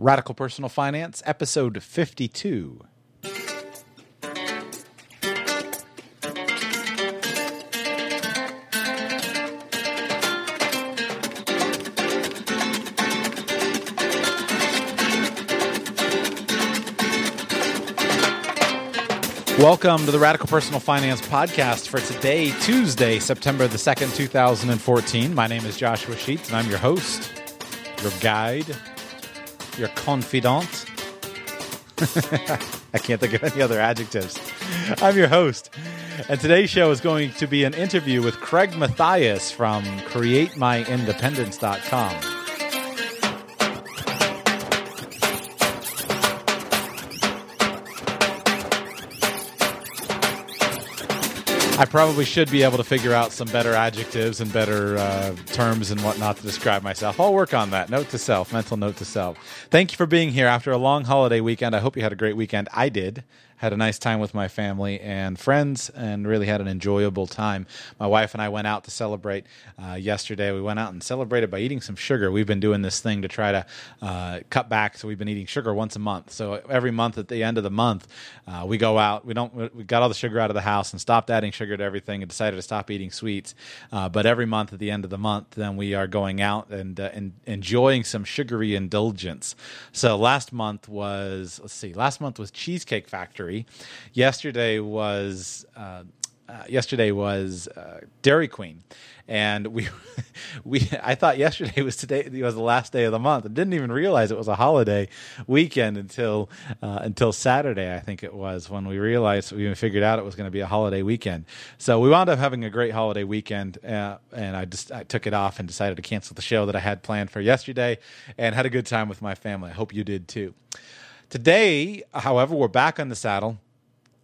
Radical Personal Finance, episode 52. Welcome to the Radical Personal Finance Podcast for today, Tuesday, September the 2nd, 2014. My name is Joshua Sheets, and I'm your host, your guide, your confidant. I can't think of any other adjectives. I'm your host. And today's show is going to be an interview with Craig Matthias from CreateMyIndependence.com. I probably should be able to figure out some better adjectives and better uh, terms and whatnot to describe myself. I'll work on that. Note to self, mental note to self. Thank you for being here after a long holiday weekend. I hope you had a great weekend. I did had a nice time with my family and friends and really had an enjoyable time. My wife and I went out to celebrate uh, yesterday. We went out and celebrated by eating some sugar. We've been doing this thing to try to uh, cut back, so we've been eating sugar once a month. So every month at the end of the month, uh, we go out. We don't. We got all the sugar out of the house and stopped adding sugar to everything and decided to stop eating sweets. Uh, but every month at the end of the month, then we are going out and, uh, and enjoying some sugary indulgence. So last month was let's see, last month was Cheesecake Factory Yesterday was uh, uh, yesterday was uh, Dairy Queen, and we we I thought yesterday was today was the last day of the month. I didn't even realize it was a holiday weekend until uh, until Saturday. I think it was when we realized we even figured out it was going to be a holiday weekend. So we wound up having a great holiday weekend, uh, and I just I took it off and decided to cancel the show that I had planned for yesterday, and had a good time with my family. I hope you did too. Today, however, we're back on the saddle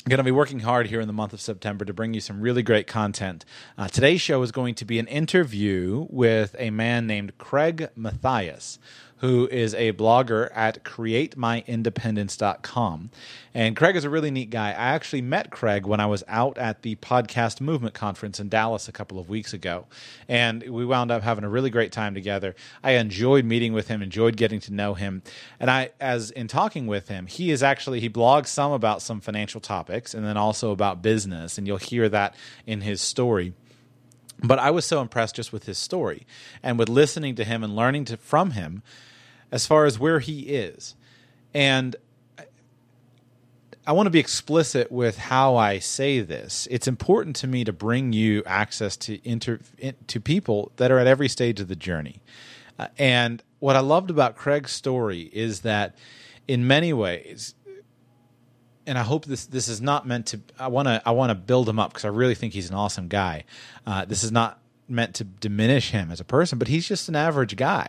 going to be working hard here in the month of September to bring you some really great content. Uh, today's show is going to be an interview with a man named Craig Matthias, who is a blogger at createmyindependence.com. And Craig is a really neat guy. I actually met Craig when I was out at the Podcast Movement Conference in Dallas a couple of weeks ago. And we wound up having a really great time together. I enjoyed meeting with him, enjoyed getting to know him. And I as in talking with him, he is actually he blogs some about some financial topics and then also about business, and you'll hear that in his story but I was so impressed just with his story and with listening to him and learning to, from him as far as where he is. And I want to be explicit with how I say this. It's important to me to bring you access to inter, to people that are at every stage of the journey. Uh, and what I loved about Craig's story is that in many ways and I hope this this is not meant to I want to I want to build him up because I really think he's an awesome guy. Uh, this is not meant to diminish him as a person, but he's just an average guy.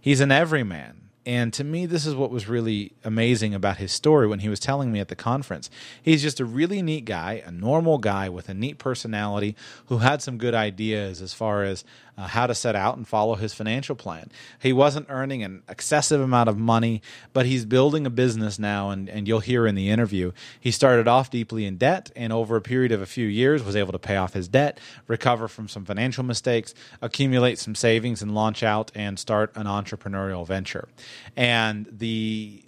He's an everyman. And to me, this is what was really amazing about his story when he was telling me at the conference. He's just a really neat guy, a normal guy with a neat personality who had some good ideas as far as uh, how to set out and follow his financial plan. He wasn't earning an excessive amount of money, but he's building a business now, and, and you'll hear in the interview. He started off deeply in debt, and over a period of a few years was able to pay off his debt, recover from some financial mistakes, accumulate some savings, and launch out and start an entrepreneurial venture. And the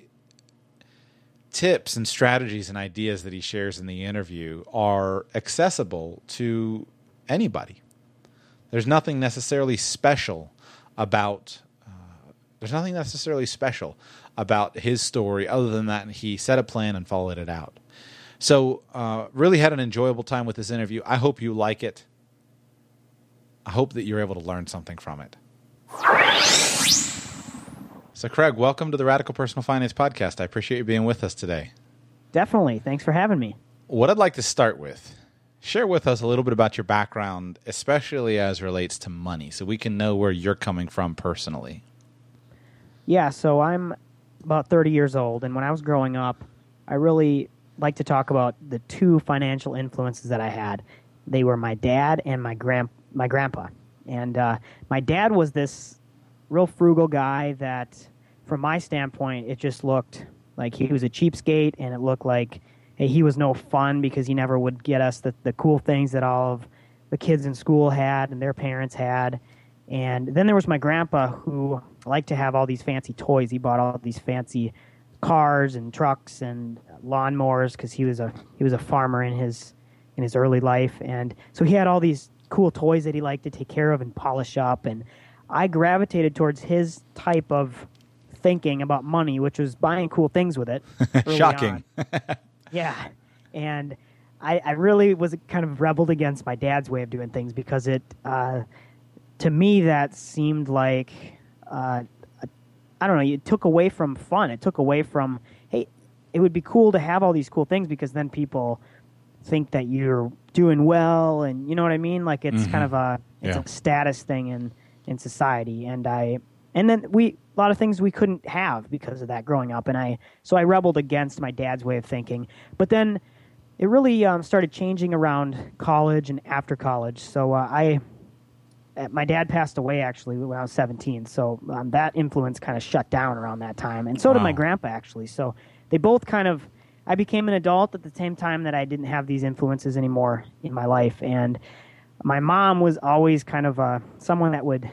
tips and strategies and ideas that he shares in the interview are accessible to anybody. There's nothing necessarily special about. Uh, there's nothing necessarily special about his story other than that he set a plan and followed it out. So, uh, really had an enjoyable time with this interview. I hope you like it. I hope that you're able to learn something from it. So, Craig, welcome to the Radical Personal Finance Podcast. I appreciate you being with us today. Definitely. Thanks for having me. What I'd like to start with share with us a little bit about your background, especially as relates to money, so we can know where you're coming from personally. Yeah, so I'm about 30 years old, and when I was growing up, I really like to talk about the two financial influences that I had. They were my dad and my grand my grandpa. And uh, my dad was this real frugal guy that, from my standpoint, it just looked like he was a cheapskate, and it looked like he was no fun because he never would get us the, the cool things that all of the kids in school had and their parents had. And then there was my grandpa who liked to have all these fancy toys. He bought all these fancy cars and trucks and lawnmowers because he was a he was a farmer in his in his early life, and so he had all these cool toys that he liked to take care of and polish up. And I gravitated towards his type of thinking about money, which was buying cool things with it. Shocking. Yeah, and I, I really was kind of rebelled against my dad's way of doing things because it, uh, to me, that seemed like, uh, I don't know, it took away from fun. It took away from, hey, it would be cool to have all these cool things because then people think that you're doing well, and you know what I mean. Like it's kind of a it's Yeah. a status thing in in society, and I and then we a lot of things we couldn't have because of that growing up, and I so I rebelled against my dad's way of thinking, but then it really um, started changing around college and after college. So uh, I, uh, my dad passed away actually when I was 17. So um, that influence kind of shut down around that time, and so did my grandpa actually. So they both kind of. I became an adult at the same time that I didn't have these influences anymore in my life, and my mom was always kind of uh, someone that would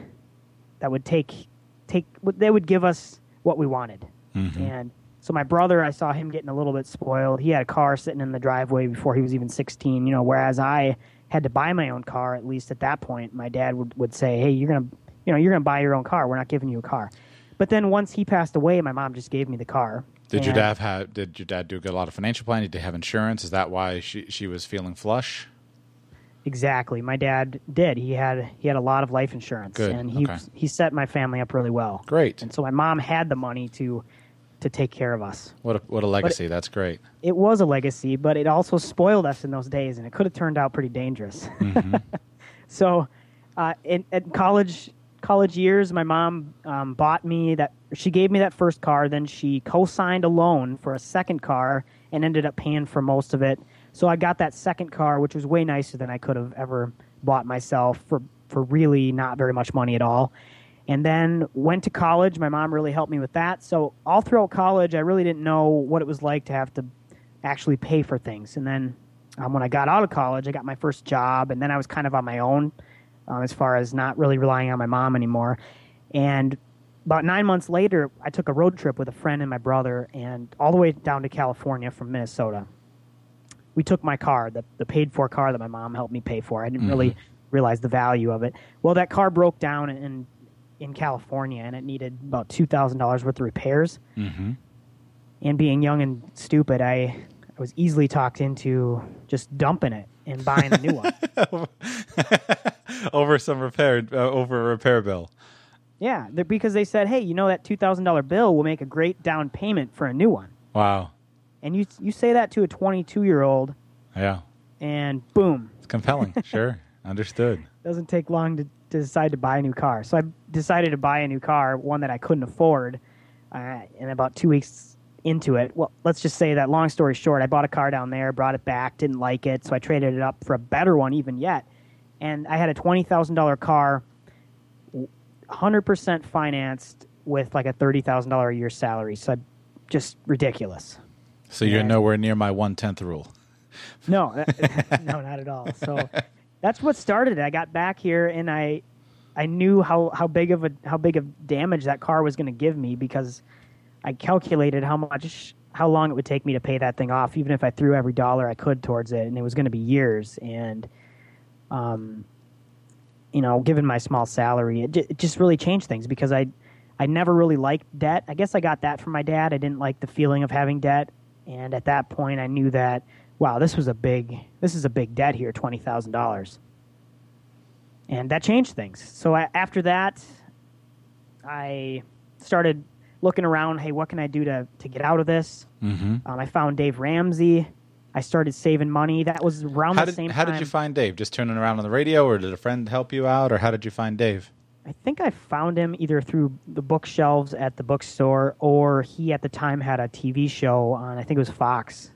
that would take take what they would give us what we wanted. Mm-hmm. And so my brother, I saw him getting a little bit spoiled. He had a car sitting in the driveway before he was even 16, you know, whereas I had to buy my own car at least at that point. My dad would, would say, "Hey, you're going to, you know, you're going to buy your own car. We're not giving you a car." But then once he passed away, my mom just gave me the car. Did your dad have? Did your dad do a lot of financial planning? Did he have insurance? Is that why she she was feeling flush? Exactly. My dad did. He had he had a lot of life insurance Good. and he Okay. he set my family up really well. Great. And so my mom had the money to to take care of us. What a, what a legacy. That's great. it was a legacy, but it also spoiled us in those days, and it could have turned out pretty dangerous. so, uh, in, in college college years, my mom um, bought me that. She gave me that first car, then she co-signed a loan for a second car, and ended up paying for most of it. So I got that second car, which was way nicer than I could have ever bought myself for for really not very much money at all. And then went to college. My mom really helped me with that. So all throughout college, I really didn't know what it was like to have to actually pay for things. And then um, when I got out of college, I got my first job, and then I was kind of on my own um, as far as not really relying on my mom anymore. And about nine months later, I took a road trip with a friend and my brother, and all the way down to California from Minnesota. We took my car, the, the paid for car that my mom helped me pay for. I didn't really realize the value of it. Well, that car broke down in, in California, and it needed about $2,000 worth of repairs hmm and being young and stupid, I, I was easily talked into just dumping it and buying a new one. over some repair uh, over a repair bill. Yeah, because they said, hey, you know that two thousand dollar bill will make a great down payment for a new one, Wow. And you you say that to a twenty two year old, Yeah. and boom, It's compelling. sure. Understood. doesn't take long to, to decide to buy a new car. So I decided to buy a new car, one that I couldn't afford, uh, and about two weeks into it, well, let's just say that long story short, I bought a car down there, brought it back, didn't like it, so I traded it up for a better one even yet, and I had a twenty thousand dollar car, hundred percent financed with like a thirty thousand dollar a year salary. So I, just ridiculous. So you're Yeah. nowhere near my one tenth rule. No, that- no, not at all. So that's what started it. I got back here and I I knew how, how big of a how big of damage that car was going to give me because I calculated how much how long it would take me to pay that thing off, even if I threw every dollar I could towards it, and it was going to be years. And um, you know, given my small salary, it, ju- it just really changed things because I I never really liked debt. I guess I got that from my dad. I didn't like the feeling of having debt, and at that point, I knew that wow, this was a big this is a big debt here, twenty thousand dollars, and that changed things. So I, after that, I started looking around. Hey, what can I do to to get out of this? Mm-hmm. Um, I found Dave Ramsey. I started saving money. That was around How the did same how time. did you find Dave? Just turning around on the radio, or did a friend help you out, or how did you find Dave? I think I found him either through the bookshelves at the bookstore, or he at the time had a TV show on. I think it was Fox,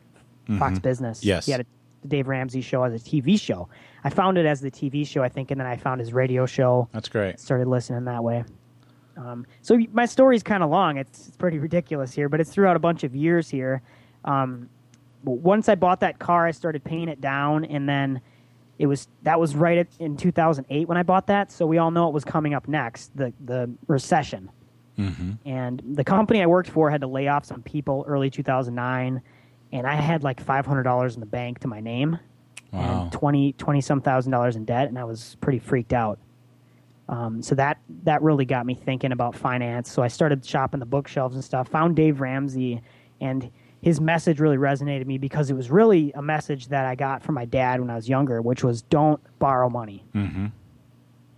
Fox Business. Mm-hmm. Yes. he had a the Dave Ramsey show as a TV show. I found it as the TV show, I think, and then I found his radio show. That's great. Started listening that way. Um, so my story's kind of long. It's, it's pretty ridiculous here, but it's throughout a bunch of years here. Um, once I bought that car, I started paying it down, and then it was that was right at, in 2008 when I bought that. So we all know it was coming up next, the the recession. And the company I worked for had to lay off some people early 2009, and I had like $500 in the bank to my name Wow. and 20, 20 some thousand dollars in debt, and I was pretty freaked out. Um, so that that really got me thinking about finance. So I started shopping the bookshelves and stuff. Found Dave Ramsey, and his message really resonated me because it was really a message that I got from my dad when I was younger, which was don't borrow money. Mm-hmm.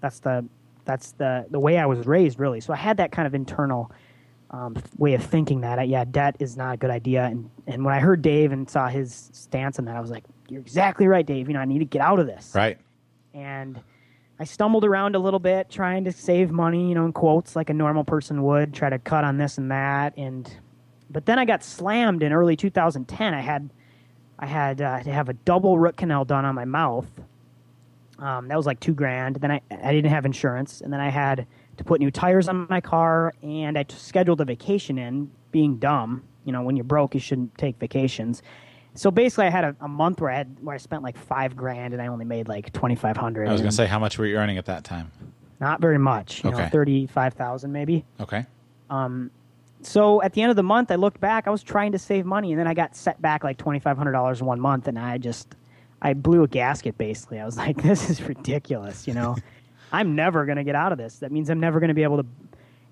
That's the that's the the way I was raised, really. So I had that kind of internal um, way of thinking that uh, yeah, debt is not a good idea. And and when I heard Dave and saw his stance on that, I was like, you're exactly right, Dave. You know, I need to get out of this Right. and I stumbled around a little bit trying to save money, you know, in quotes like a normal person would, try to cut on this and that and but then I got slammed in early 2010. I had I had uh, to have a double root canal done on my mouth. Um, that was like 2 grand. Then I I didn't have insurance and then I had to put new tires on my car and I scheduled a vacation in being dumb. You know, when you're broke, you shouldn't take vacations. So basically, I had a, a month where I had where I spent like five grand and I only made like twenty five hundred. I was going to say, how much were you earning at that time? not very much. You Okay. know, thirty five thousand maybe. Okay. So at the end of the month, I looked back. I was trying to save money, and then I got set back like twenty five hundred dollars in one month, and I just I blew a gasket. Basically, I was like, "This is ridiculous." You know, I'm never gonna get out of this. That means I'm never gonna be able to.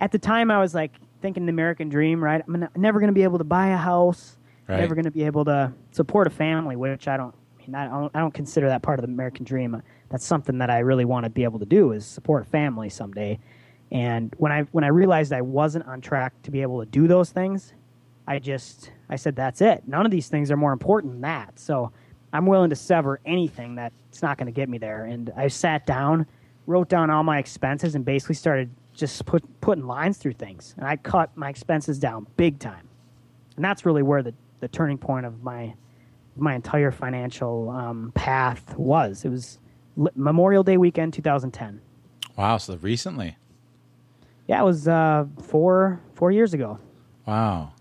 At the time, I was like thinking the American dream, right? I'm never gonna be able to buy a house. Right. Never gonna be able to support a family, which I don't. I mean, I don't, I don't consider that part of the American dream. That's something that I really want to be able to do is support a family someday. And when I when I realized I wasn't on track to be able to do those things, I just I said that's it. None of these things are more important than that. So I'm willing to sever anything that's not going to get me there. And I sat down, wrote down all my expenses, and basically started just put putting lines through things. And I cut my expenses down big time. And that's really where the the turning point of my my entire financial um, path was. It was Memorial Day weekend 2010. Wow. So recently. Yeah, it was uh, four four years ago. Wow.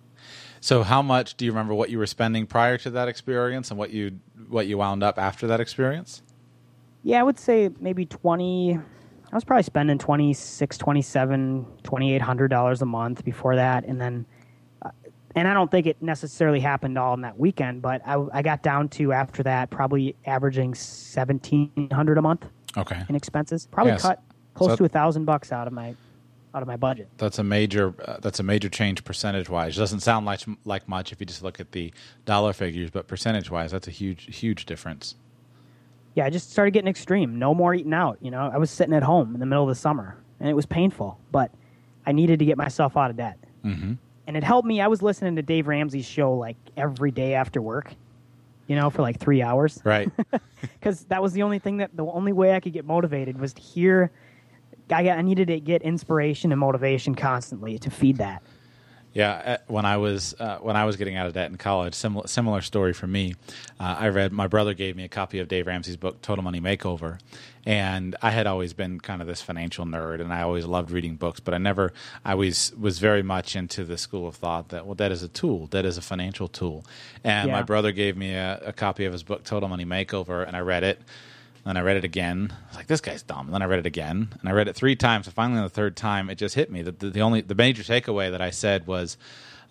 So how much do you remember what you were spending prior to that experience and what you what you wound up after that experience? Yeah, I would say maybe 20 I was probably spending 26, 27, 2800 dollars a month before that and then uh, and I don't think it necessarily happened all in that weekend, but I, I got down to after that probably averaging 1700 a month Okay. in expenses. Probably Yes. cut close So- to a thousand bucks out of my out of my budget. That's a major. Uh, that's a major change percentage wise. Doesn't sound like like much if you just look at the dollar figures, but percentage wise, that's a huge huge difference. yeah, I just started getting extreme. No more eating out. You know, I was sitting at home in the middle of the summer, and it was painful, but I needed to get myself out of debt. Mm-hmm. And it helped me. I was listening to Dave Ramsey's show like every day after work, you know, for like three hours, Right. because that was the only thing that the only way I could get motivated was to hear. I, I needed to get inspiration and motivation constantly to feed that. Yeah, uh, when I was uh, when I was getting out of debt in college, similar similar story for me. Uh, I read my brother gave me a copy of Dave Ramsey's book Total Money Makeover, and I had always been kind of this financial nerd, and I always loved reading books, but I never I was was very much into the school of thought that well, debt is a tool, debt is a financial tool, and my brother gave me a, a copy of his book Total Money Makeover, and I read it. Then I read it again. I was like, "This guy's dumb." And then I read it again, and I read it three times. So finally, on the third time, it just hit me. that the, the only the major takeaway that I said was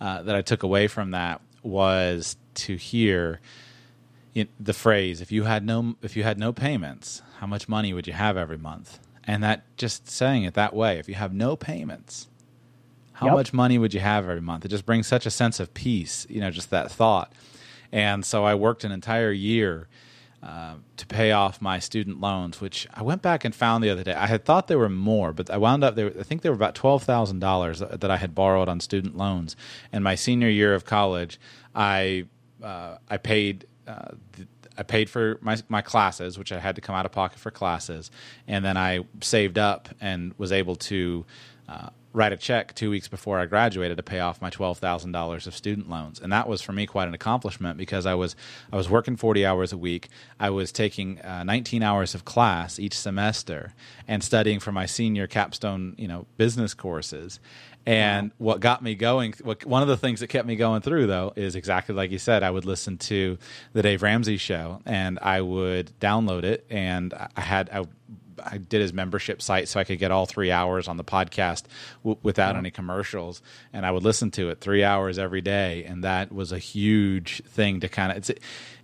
uh, that I took away from that was to hear you the phrase, "If you had no if you had no payments, how much money would you have every month?" And that just saying it that way, if you have no payments, how Yep. much money would you have every month? It just brings such a sense of peace, you know, just that thought. And so I worked an entire year uh, to pay off my student loans, which I went back and found the other day. I had thought there were more, but I wound up there. I think there were about twelve thousand dollars that I had borrowed on student loans. And my senior year of college, I uh, I paid. Uh, I paid for my my classes, which I had to come out of pocket for classes, and then I saved up and was able to uh, write a check two weeks before I graduated to pay off my twelve thousand dollars of student loans, and that was for me quite an accomplishment because I was I was working forty hours a week. I was taking uh, nineteen hours of class each semester and studying for my senior capstone, you know, business courses. And what got me going, what, one of the things that kept me going through though, is exactly like you said. I would listen to the Dave Ramsey show, and I would download it, and I had I I did his membership site so I could get all three hours on the podcast w- without any commercials, and I would listen to it three hours every day, and that was a huge thing to kind of it's.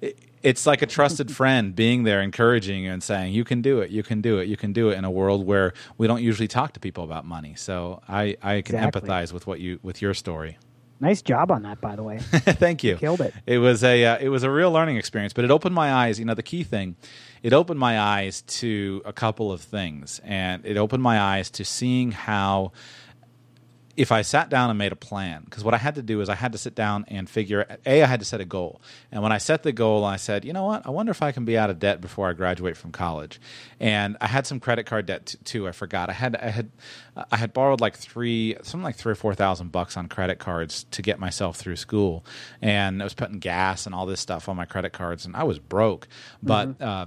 It, it's like a trusted friend being there encouraging you and saying you can do it you can do it you can do it in a world where we don't usually talk to people about money so i i can Exactly. empathize with what you with your story Nice job on that, by the way. Thank you. killed it. It was a uh, it was a real learning experience, but it opened my eyes. You know, the key thing, it opened my eyes to a couple of things, and it opened my eyes to seeing how if I sat down and made a plan, because what I had to do is I had to sit down and figure. A, I had to set a goal, and when I set the goal, I said, you know what? I wonder if I can be out of debt before I graduate from college. And I had some credit card debt t- too. I forgot. I had I had I had borrowed like three, something like three or four thousand bucks on credit cards to get myself through school, and I was putting gas and all this stuff on my credit cards, and I was broke. But uh,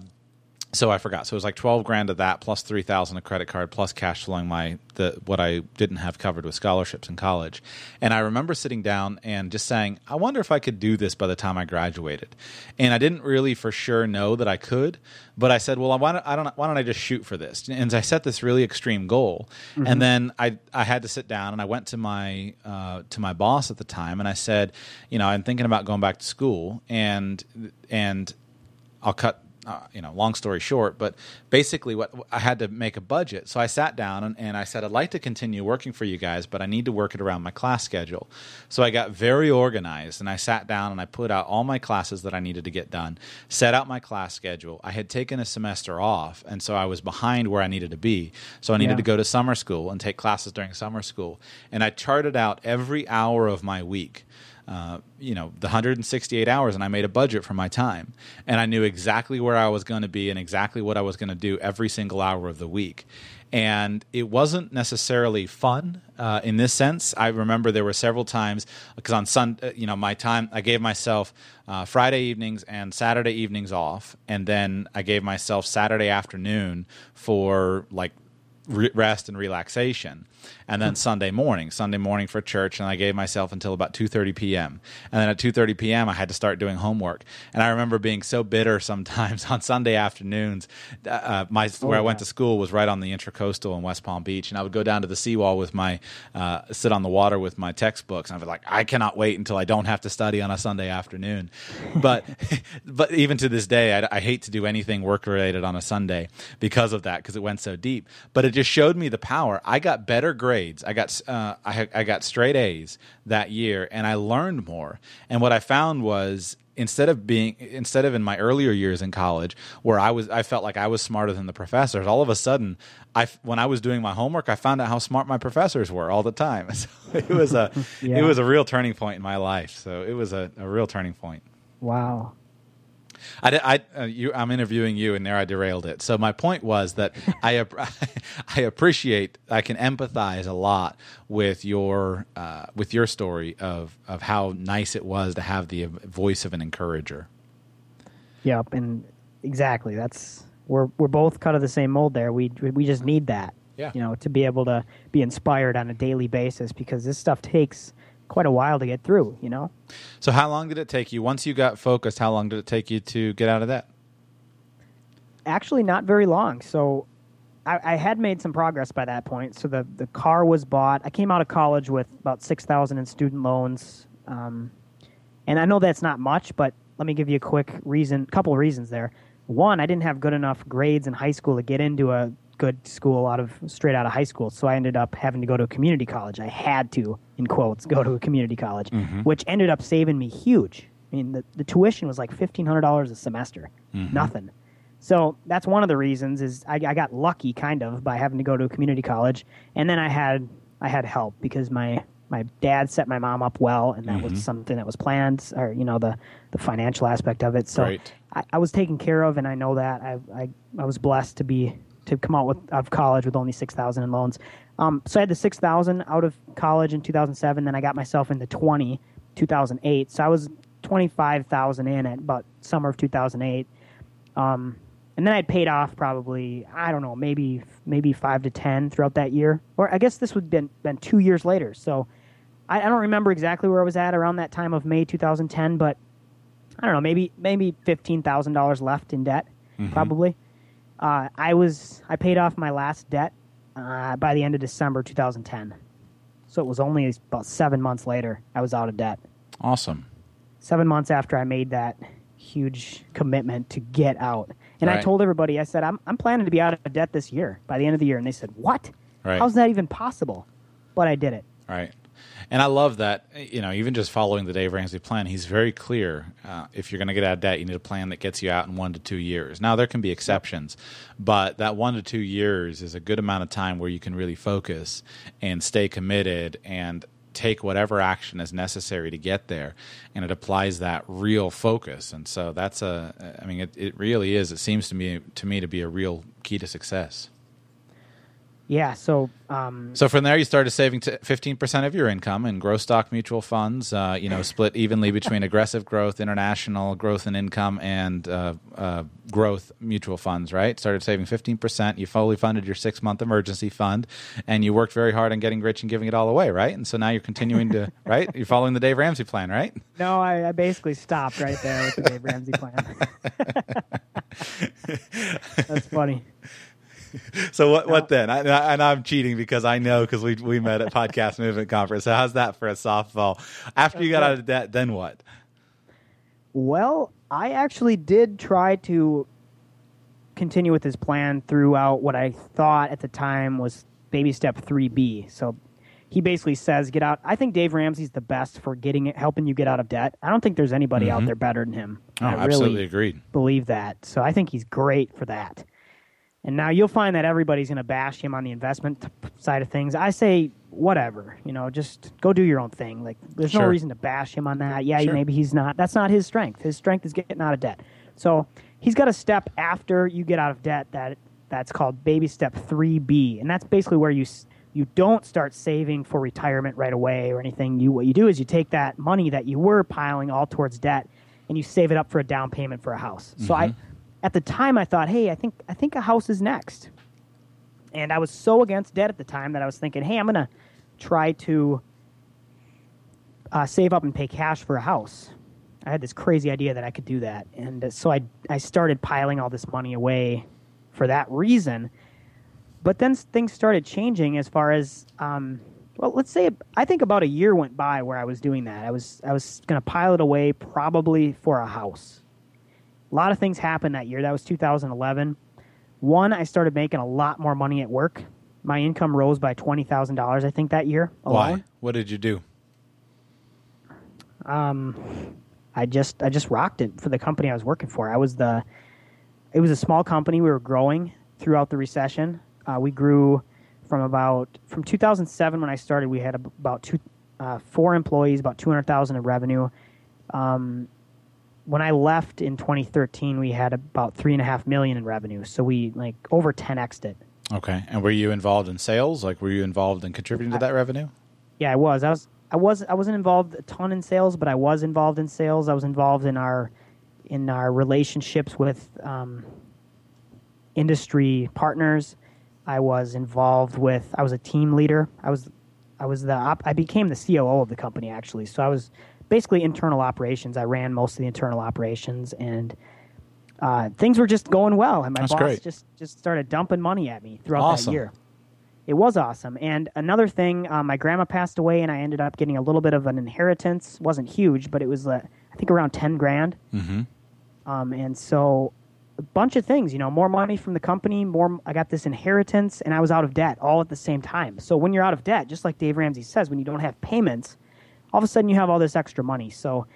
so I forgot. So it was like twelve grand of that, plus three thousand a credit card, plus cash flowing my the what I didn't have covered with scholarships in college. And I remember sitting down and just saying, I wonder if I could do this by the time I graduated. And I didn't really for sure know that I could, but I said, well, why don't I don't why don't I just shoot for this? And I set this really extreme goal, and then I I had to sit down and I went to my uh, to my boss at the time and I said, you know, I'm thinking about going back to school and and I'll cut uh, you know long story short but basically what i had to make a budget. So i sat down and, and i said i'd like to continue working for you guys but i need to work it around my class schedule. So i got very organized and i sat down and i put out all my classes that i needed to get done set out my class schedule. I had taken a semester off and so i was behind where i needed to be. So i needed Yeah. to go to summer school and take classes during summer school. And i charted out every hour of my week uh, you know the 168 hours and i made a budget for my time. And i knew exactly where i was going to be and exactly what i was going to do every single hour of the week. And it wasn't necessarily fun uh, in this sense. I remember there were several times because on sun uh, you know my time i gave myself uh, friday evenings and saturday evenings off. And then i gave myself saturday afternoon for like re- rest and relaxation and then sunday morning sunday morning for church and i gave myself until about 2.30 p.m and then at 2.30 p.m i had to start doing homework. And i remember being so bitter sometimes on sunday afternoons uh, my where i went to school was right on the intracoastal in west palm beach and i would go down to the seawall with my uh, sit on the water with my textbooks and i was like i cannot wait until i don't have to study on a sunday afternoon. But but even to this day I, I hate to do anything work related on a sunday because of that because it went so deep. But it just showed me the power. I got better grades. I got uh, I, had- I got straight a's that year and i learned more. And what i found was instead of being instead of in my earlier years in college where I was I felt like I was smarter than the professors all of a sudden I when I was doing my homework I found out how smart my professors were all the time. So it was a Yeah. it was a real turning point in my life. So it was a, a real turning point. Wow. I, I, uh, you, I'm interviewing you, and there I derailed it. So my point was that I, I appreciate, I can empathize a lot with your, uh, with your story of of how nice it was to have the voice of an encourager. Yep, and exactly. That's we're we're both cut of the same mold there. We we just need that. Yeah. You know, to be able to be inspired on a daily basis because this stuff takes quite a while to get through, you know? So how long did it take you once you got focused? How long did it take you to get out of that? Actually not very long. So I, I had made some progress by that point. So the, the car was bought. I came out of college with about six thousand in student loans. Um, and I know that's not much, but let me give you a quick reason, couple of reasons there. One, I didn't have good enough grades in high school to get into a good school out of straight out of high school, so I ended up having to go to a community college. I had to, in quotes, go to a community college, mm-hmm. which ended up saving me huge. I mean, the, the tuition was like fifteen hundred dollars a semester, mm-hmm. nothing. So that's one of the reasons is I, I got lucky kind of by having to go to a community college, and then I had I had help because my my dad set my mom up well, and that was mm-hmm. something that was planned, or you know the the financial aspect of it. So Great. I, I was taken care of, and I know that I I, I was blessed to be to come out with of college with only six thousand in loans. Um, so I had the six thousand out of college in two thousand seven. Then I got myself into 20, 2008. So I was twenty five thousand in at about summer of two thousand eight. Um, and then I'd paid off probably I don't know maybe maybe five to ten throughout that year, or I guess this would have been been two years later. So I, I don't remember exactly where I was at around that time of May 2010, but I don't know maybe maybe fifteen thousand dollars left in debt probably. Uh, I was I paid off my last debt uh, by the end of December 2010. So it was only about seven months later I was out of debt. Awesome. Seven months after I made that huge commitment to get out, and I told everybody I said I'm I'm planning to be out of debt this year by the end of the year, and they said what? Right. How's that even possible? But I did it. Right. And I love that, you know, even just following the Dave Ramsey plan, he's very clear. Uh, if you're going to get out of debt, you need a plan that gets you out in one to two years. Now, there can be exceptions, but that one to two years is a good amount of time where you can really focus and stay committed and take whatever action is necessary to get there. And it applies that real focus. And so that's a, I mean, it, it really is, it seems to me, to me to be a real key to success. Yeah. So um, So from there, you started saving fifteen percent of your income in growth stock mutual funds. Uh, you know, split evenly between aggressive growth, international growth and income, and uh, uh, growth mutual funds. Right? Started saving fifteen percent. You fully funded your six month emergency fund, and you worked very hard on getting rich and giving it all away. Right? And so now you're continuing to right. You're following the Dave Ramsey plan, right? no, I, I basically stopped right there with the Dave Ramsey plan. That's funny. So what? What then? I, I, and I'm cheating because I know because we we met at Podcast Movement Conference. So how's that for a softball? After you got out of debt, then what? Well, I actually did try to continue with his plan throughout what I thought at the time was baby step 3B. So he basically says get out. I think Dave Ramsey's the best for getting it, helping you get out of debt. I don't think there's anybody out mm-hmm. there better than him. Oh, I absolutely really agreed. believe that. So I think he's great for that. And now you'll find that everybody's going to bash him on the investment side of things. I say whatever, you know, just go do your own thing. Like there's no reason to bash him on that. Yeah, Sure. maybe he's not. That's not his strength. His strength is getting out of debt. So he's got a step after you get out of debt that that's called baby step 3B, and that's basically where you you don't start saving for retirement right away or anything. You what you do is you take that money that you were piling all towards debt and you save it up for a down payment for a house. So I mm-hmm. At the time I thought, "Hey, I think I think a house is next." And I was so against debt at the time that I was thinking, "Hey, I'm to try to uh, save up and pay cash for a house." I had this crazy idea that I could do that, and uh, so I I started piling all this money away for that reason. But then things started changing as far as um, well, let's say I think about a year went by where I was doing that. I was I was going to pile it away probably for a house. A lot of things happened that year. That was 2011. One, I started making a lot more money at work. My income rose by twenty thousand dollars. I think that year alone. Why? What did you do? Um, I just I just rocked it for the company I was working for. I was the it was a small company. We were growing throughout the recession. Uh, we grew from about from 2007 when I started. We had about two uh, four employees, about 200,000 in revenue. Um, when I left in 2013, we had about three and a half million in revenue. So we like over 10xed it. Okay. And were you involved in sales? Like, were you involved in contributing to that revenue? Yeah, I was. I was. I was. I wasn't involved a ton in sales, but I was involved in sales. I was involved in our in our relationships with um, industry partners. I was involved with. I was a team leader. I was. I was the. Op, I became the COO of the company actually. So I was basically internal operations. I ran most of the internal operations, and uh, things were just going well. And my That's boss great. just just started dumping money at me throughout Awesome. that year. It was awesome. And another thing, um, my grandma passed away, and I ended up getting a little bit of an inheritance. wasn't huge, but it was, uh, I think, around ten grand. Mm-hmm. Um, and so, a bunch of things. You know, more money from the company. More. I got this inheritance, and I was out of debt all at the same time. So when you're out of debt, just like Dave Ramsey says, when you don't have payments, all of a sudden you have all this extra money. So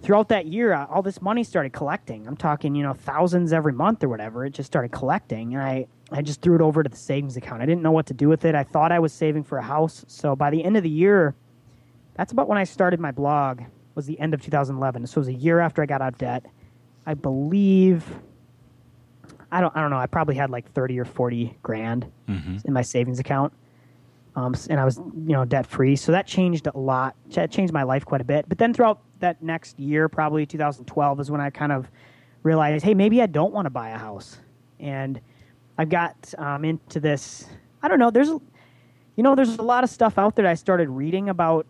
throughout that year, uh, all this money started collecting. I'm talking, you know, thousands every month or whatever. It just started collecting, and I I just threw it over to the savings account. I didn't know what to do with it. I thought I was saving for a house. So by the end of the year, that's about when I started my blog. Was the end of 2011. So it was a year after I got out of debt. I believe. I don't. I don't know. I probably had like 30 or 40 grand Mm-hmm. in my savings account. Um, and I was, you know, debt free. So that changed a lot. That changed my life quite a bit. But then throughout that next year, probably 2012, is when I kind of realized, hey, maybe I don't want to buy a house. And I've got um, into this. I don't know. There's, you know, there's a lot of stuff out there I started reading about.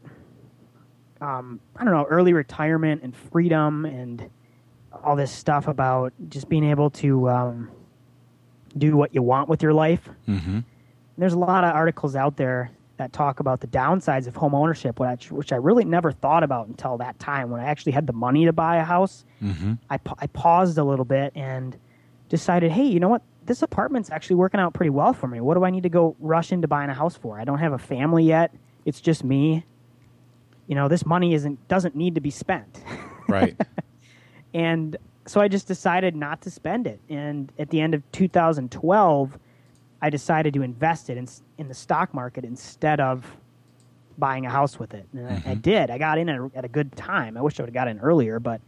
Um, I don't know, early retirement and freedom and all this stuff about just being able to um, do what you want with your life. Mm-hmm. There's a lot of articles out there that talk about the downsides of home ownership, which, which I really never thought about until that time when I actually had the money to buy a house. Mm-hmm. I, I paused a little bit and decided, hey, you know what? This apartment's actually working out pretty well for me. What do I need to go rush into buying a house for? I don't have a family yet. It's just me. You know, this money isn't doesn't need to be spent. Right. and so I just decided not to spend it. And at the end of 2012, I decided to invest it in, in the stock market instead of buying a house with it. And I, I Mhm. did. I got in at a, at a good time. I wish I would have got in earlier, but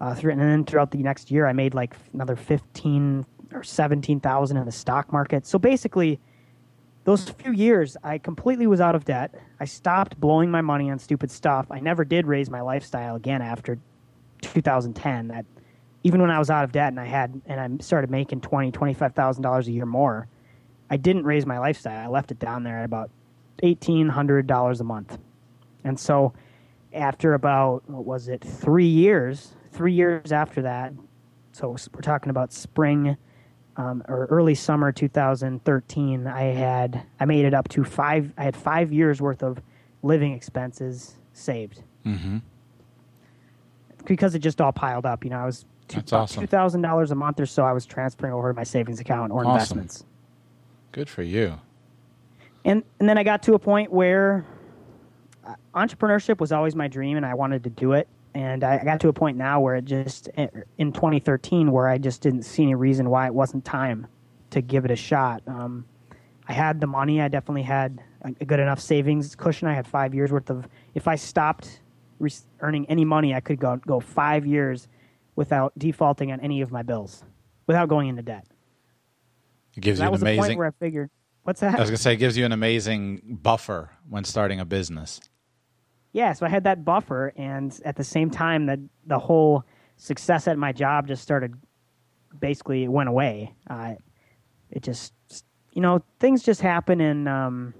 uh, through, and then throughout the next year, I made like another 15 or 17,000 in the stock market. So basically, those few years, I completely was out of debt. I stopped blowing my money on stupid stuff. I never did raise my lifestyle again after 2010. That even when I was out of debt and I had and I started making twenty, twenty five thousand dollars a year more, I didn't raise my lifestyle. I left it down there at about eighteen hundred dollars a month. And so, after about what was it, three years, three years after that, so we're talking about spring um, or early summer 2013. I had I made it up to five. I had five years worth of living expenses saved Mm-hmm. because it just all piled up. You know, I was two, That's awesome. two thousand dollars a month or so. I was transferring over to my savings account or Awesome. investments, Good for you. and and then I got to a point where uh, entrepreneurship was always my dream, and I wanted to do it. And I got to a point now where it just in 2013 where I just didn't see any reason why it wasn't time to give it a shot. Um, I had the money. I definitely had a a good enough savings cushion. I had five years worth of. If I stopped re- earning any money, I could go go five years without defaulting on any of my bills, without going into debt. It gives that you an was the point amazing. where I figured, what's that? I was gonna say, it gives you an amazing buffer when starting a business. yeah, so I had that buffer, and at the same time, that the whole success at my job just started. Basically, it went away. Uh, it just, you know, things just happen, and um,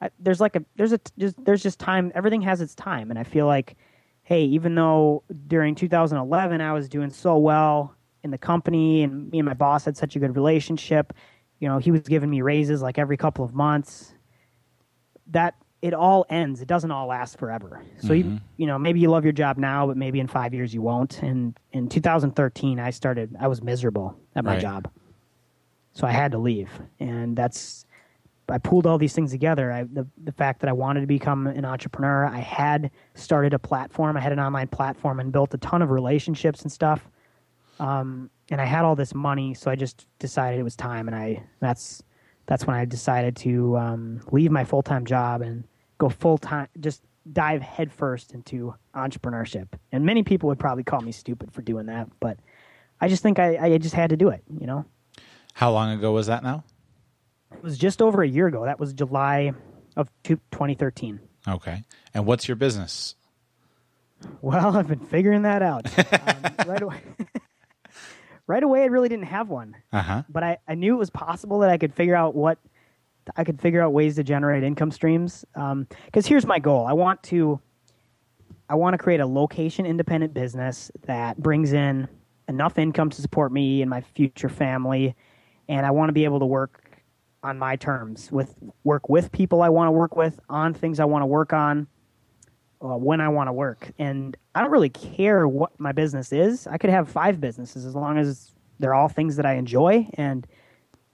I, there's like a there's a just, there's just time. Everything has its time, and I feel like, hey, even though during 2011 I was doing so well in the company, and me and my boss had such a good relationship, you know, he was giving me raises like every couple of months. That it all ends. It doesn't all last forever. So you Mhm. you know maybe you love your job now, but maybe in five years you won't. And in 2013, I started. I was miserable at my Right. job, so I had to leave. And that's I pulled all these things together. I, the the fact that I wanted to become an entrepreneur, I had started a platform. I had an online platform and built a ton of relationships and stuff. Um, and I had all this money, so I just decided it was time. And I that's that's when I decided to um, leave my full time job and go full time, just dive headfirst into entrepreneurship. And many people would probably call me stupid for doing that, but I just think I, I just had to do it. You know, How long ago was that now? it was just over a year ago. That was July of two- 2013. Okay. And what's your business? Well, I've been figuring that out. um, right away. right away, I really didn't have one. Uh huh. but I, I knew it was possible that I could figure out what I could figure out ways to generate income streams. Because here's my goal: I want to I want to create a location independent business that brings in enough income to support me and my future family, and I want to be able to work on my terms with work with people I want to work with on things I want to work on uh, when I want to work. And I don't really care what my business is. I could have five businesses as long as they're all things that I enjoy and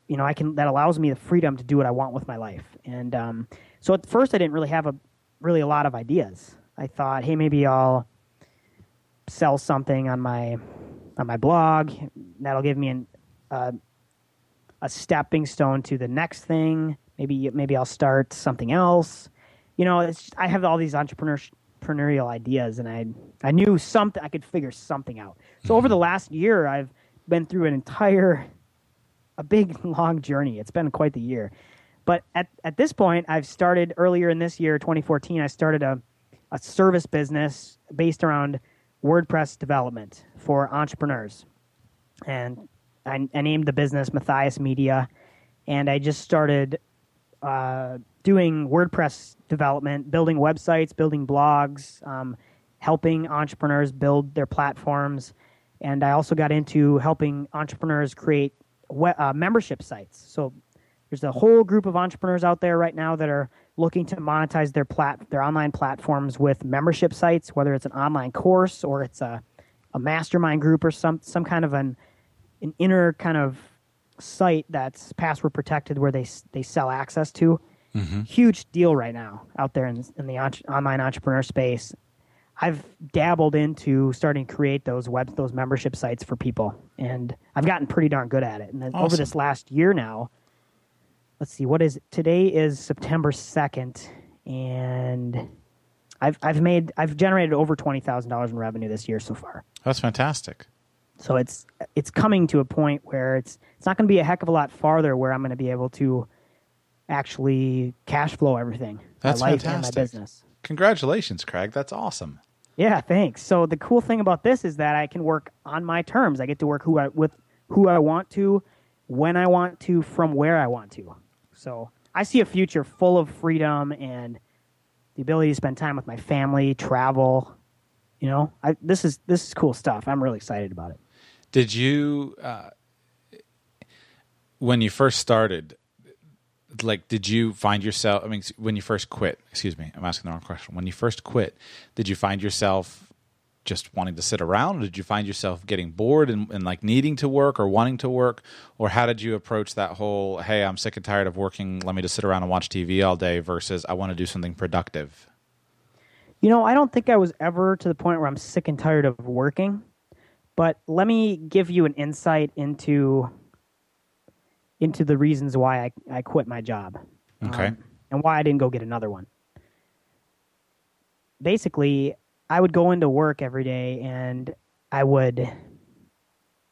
you know I can that allows me the freedom to do what I want with my life. And um, so at first I didn't really have a really a lot of ideas. I thought, hey, maybe I'll sell something on my on my blog. That'll give me an uh, a stepping stone to the next thing. Maybe maybe I'll start something else. You know, it's I have all these entrepreneurial ideas, and I I knew something I could figure something out. So over the last year, I've been through an entire a big long journey. It's been quite the year. But at, at this point, I've started earlier in this year, 2014, I started a, a service business based around WordPress development for entrepreneurs. And I, I named the business Matthias Media. And I just started uh, doing WordPress development, building websites, building blogs, um, helping entrepreneurs build their platforms. And I also got into helping entrepreneurs create we- uh, membership sites. So there's a whole group of entrepreneurs out there right now that are looking to monetize their plat their online platforms with membership sites, whether it's an online course or it's a a mastermind group or some some kind of an an inner kind of site that's password protected where they they sell access to. Mm-hmm. Huge deal right now out there in, in the entre- online entrepreneur space. I've dabbled into starting to create those web those membership sites for people, and I've gotten pretty darn good at it. And then over this last year now, let's see, what is today is September second, and I've I've made I've generated over twenty thousand dollars in revenue this year so far. That's fantastic. So it's it's coming to a point where it's it's not going to be a heck of a lot farther where I'm going to be able to actually cash flow everything. That's my life fantastic. and my business. Congratulations, Craig. That's awesome. Yeah, thanks. So the cool thing about this is that I can work on my terms. I get to work who I with who I want to, when I want to, from where I want to. So I see a future full of freedom and the ability to spend time with my family, travel. You know, I, this is this is cool stuff. I'm really excited about it. Did you, uh, when you first started, like, did you find yourself? I mean, when you first quit, excuse me, I'm asking the wrong question. When you first quit, did you find yourself just wanting to sit around? Or did you find yourself getting bored and, and like needing to work or wanting to work? Or how did you approach that whole, hey, I'm sick and tired of working, let me just sit around and watch TV all day versus I want to do something productive? You know, I don't think I was ever to the point where I'm sick and tired of working. But let me give you an insight into into the reasons why I, I quit my job. Okay. um, and why I didn't go get another one. Basically, I would go into work every day and I would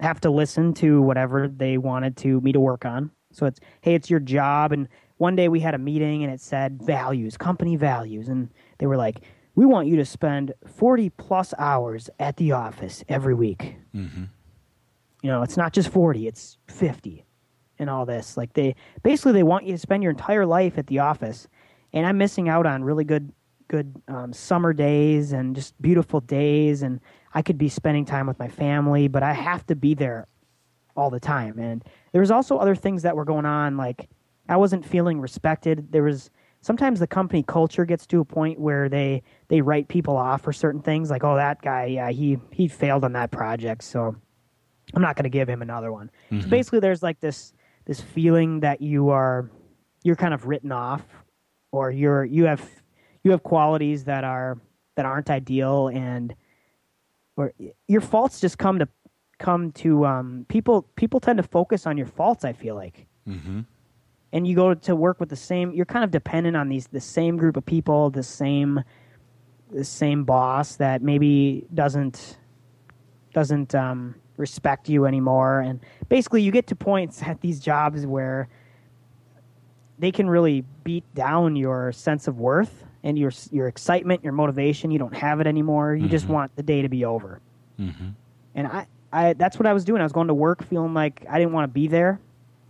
have to listen to whatever they wanted to me to work on. So it's hey, it's your job and one day we had a meeting and it said values, company values and they were like, "We want you to spend 40 plus hours at the office every week." Mm-hmm. You know, it's not just 40, it's 50 and all this. Like they basically they want you to spend your entire life at the office. And I'm missing out on really good good um, summer days and just beautiful days and I could be spending time with my family, but I have to be there all the time. And there was also other things that were going on like I wasn't feeling respected. There was sometimes the company culture gets to a point where they they write people off for certain things like oh that guy yeah he he failed on that project so I'm not going to give him another one. So basically, there's like this this feeling that you are you're kind of written off, or you're you have you have qualities that are that aren't ideal, and or your faults just come to come to um, people. People tend to focus on your faults. I feel like, Mm-hmm. and you go to work with the same. You're kind of dependent on these the same group of people, the same the same boss that maybe doesn't doesn't um, respect you anymore. And basically, you get to points at these jobs where they can really beat down your sense of worth and your your excitement, your motivation. You don't have it anymore. You just want the day to be over. Mm-hmm. And I, I that's what I was doing. I was going to work feeling like I didn't want to be there,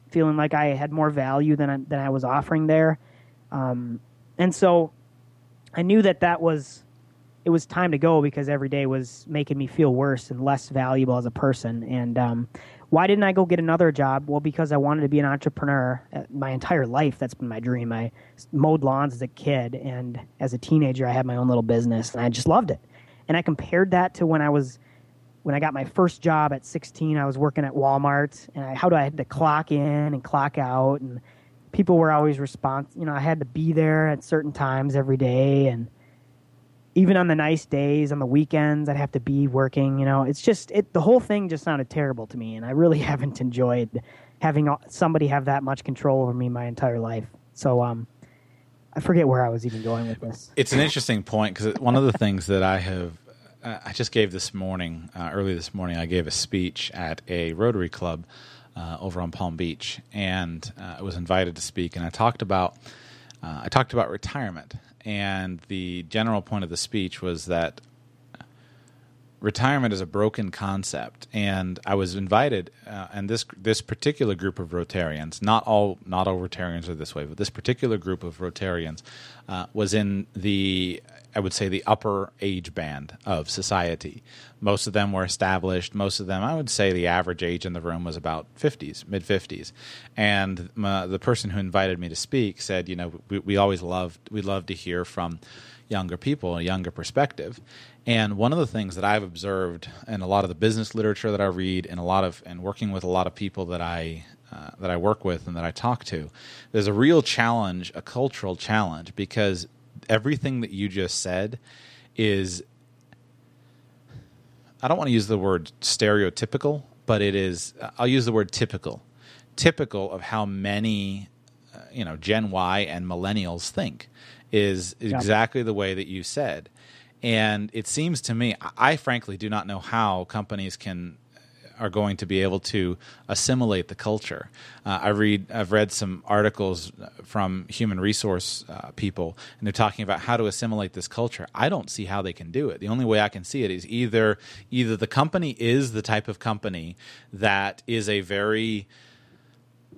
feeling like I had more value than I, than I was offering there. Um, and so I knew that that was it was time to go because every day was making me feel worse and less valuable as a person. And um, why didn't I go get another job? Well, because I wanted to be an entrepreneur Uh, my entire life. That's been my dream. I mowed lawns as a kid, and as a teenager, I had my own little business, and I just loved it. And I compared that to when I was when I got my first job at 16. I was working at Walmart, and I, how do I had to clock in and clock out, and people were always response. You know, I had to be there at certain times every day, and even on the nice days, on the weekends, I'd have to be working. You know, it's just it. The whole thing just sounded terrible to me, and I really haven't enjoyed having somebody have that much control over me my entire life. So, um, I forget where I was even going with this. It's an interesting point because one of the things that I have, uh, I just gave this morning, uh, early this morning, I gave a speech at a Rotary Club uh, over on Palm Beach, and uh, I was invited to speak, and I talked about, uh, I talked about retirement, and the general point of the speech was that retirement is a broken concept, and I was invited, uh, and this this particular group of Rotarians, not all not all Rotarians are this way, but this particular group of Rotarians uh, was in the I would say the upper age band of society. Most of them were established. Most of them, I would say, the average age in the room was about fifties, mid fifties. And my, the person who invited me to speak said, you know, we, we always loved we love to hear from younger people, a younger perspective. And one of the things that I've observed in a lot of the business literature that I read, and a lot of and working with a lot of people that I uh, that I work with and that I talk to, there's a real challenge, a cultural challenge, because everything that you just said is I don't want to use the word stereotypical, but it is I'll use the word typical. Typical of how many uh, you know Gen Y and millennials think is exactly the way that you said. And it seems to me, I frankly do not know how companies can are going to be able to assimilate the culture. Uh, I read, I've read some articles from human resource uh, people, and they're talking about how to assimilate this culture. I don't see how they can do it. The only way I can see it is either either the company is the type of company that is a very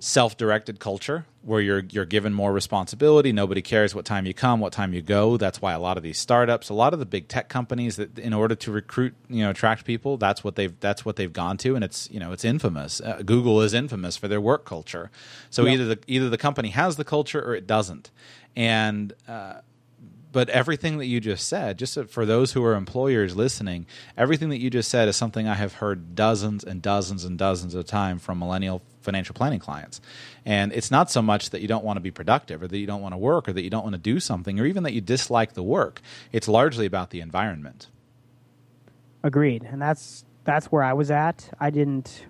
self-directed culture where you're you're given more responsibility. Nobody cares what time you come, what time you go. That's why a lot of these startups, a lot of the big tech companies that in order to recruit, you know, attract people, that's what they've that's what they've gone to and it's, you know, it's infamous. Uh, Google is infamous for their work culture. So yep. either the either the company has the culture or it doesn't. And uh, but everything that you just said, just for those who are employers listening, everything that you just said is something I have heard dozens and dozens and dozens of time from millennial financial planning clients. And it's not so much that you don't want to be productive or that you don't want to work or that you don't want to do something or even that you dislike the work. It's largely about the environment. Agreed. And that's that's where I was at. I didn't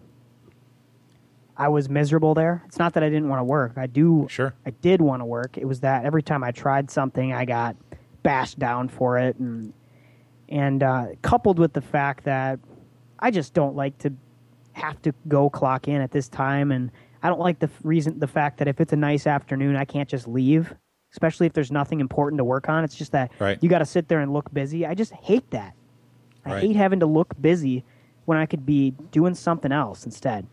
I was miserable there. It's not that I didn't want to work. I do. Sure. I did want to work. It was that every time I tried something, I got bashed down for it, and and uh, coupled with the fact that I just don't like to have to go clock in at this time, and I don't like the reason the fact that if it's a nice afternoon, I can't just leave, especially if there's nothing important to work on. It's just that right. you got to sit there and look busy. I just hate that. I right. hate having to look busy when I could be doing something else instead.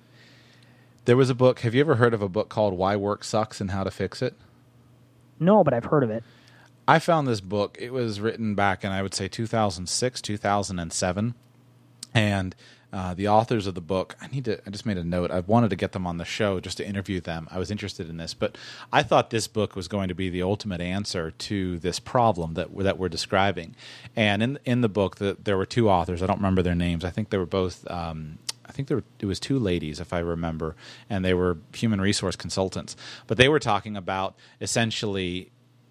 There was a book. Have you ever heard of a book called Why Work Sucks and How to Fix It? No, but I've heard of it. I found this book. It was written back in, I would say, 2006, 2007. And uh, the authors of the book, I need to, I just made a note. I wanted to get them on the show just to interview them. I was interested in this, but I thought this book was going to be the ultimate answer to this problem that, that we're describing. And in, in the book, the, there were two authors. I don't remember their names. I think they were both um, I think there were, it was two ladies, if I remember, and they were human resource consultants. But they were talking about essentially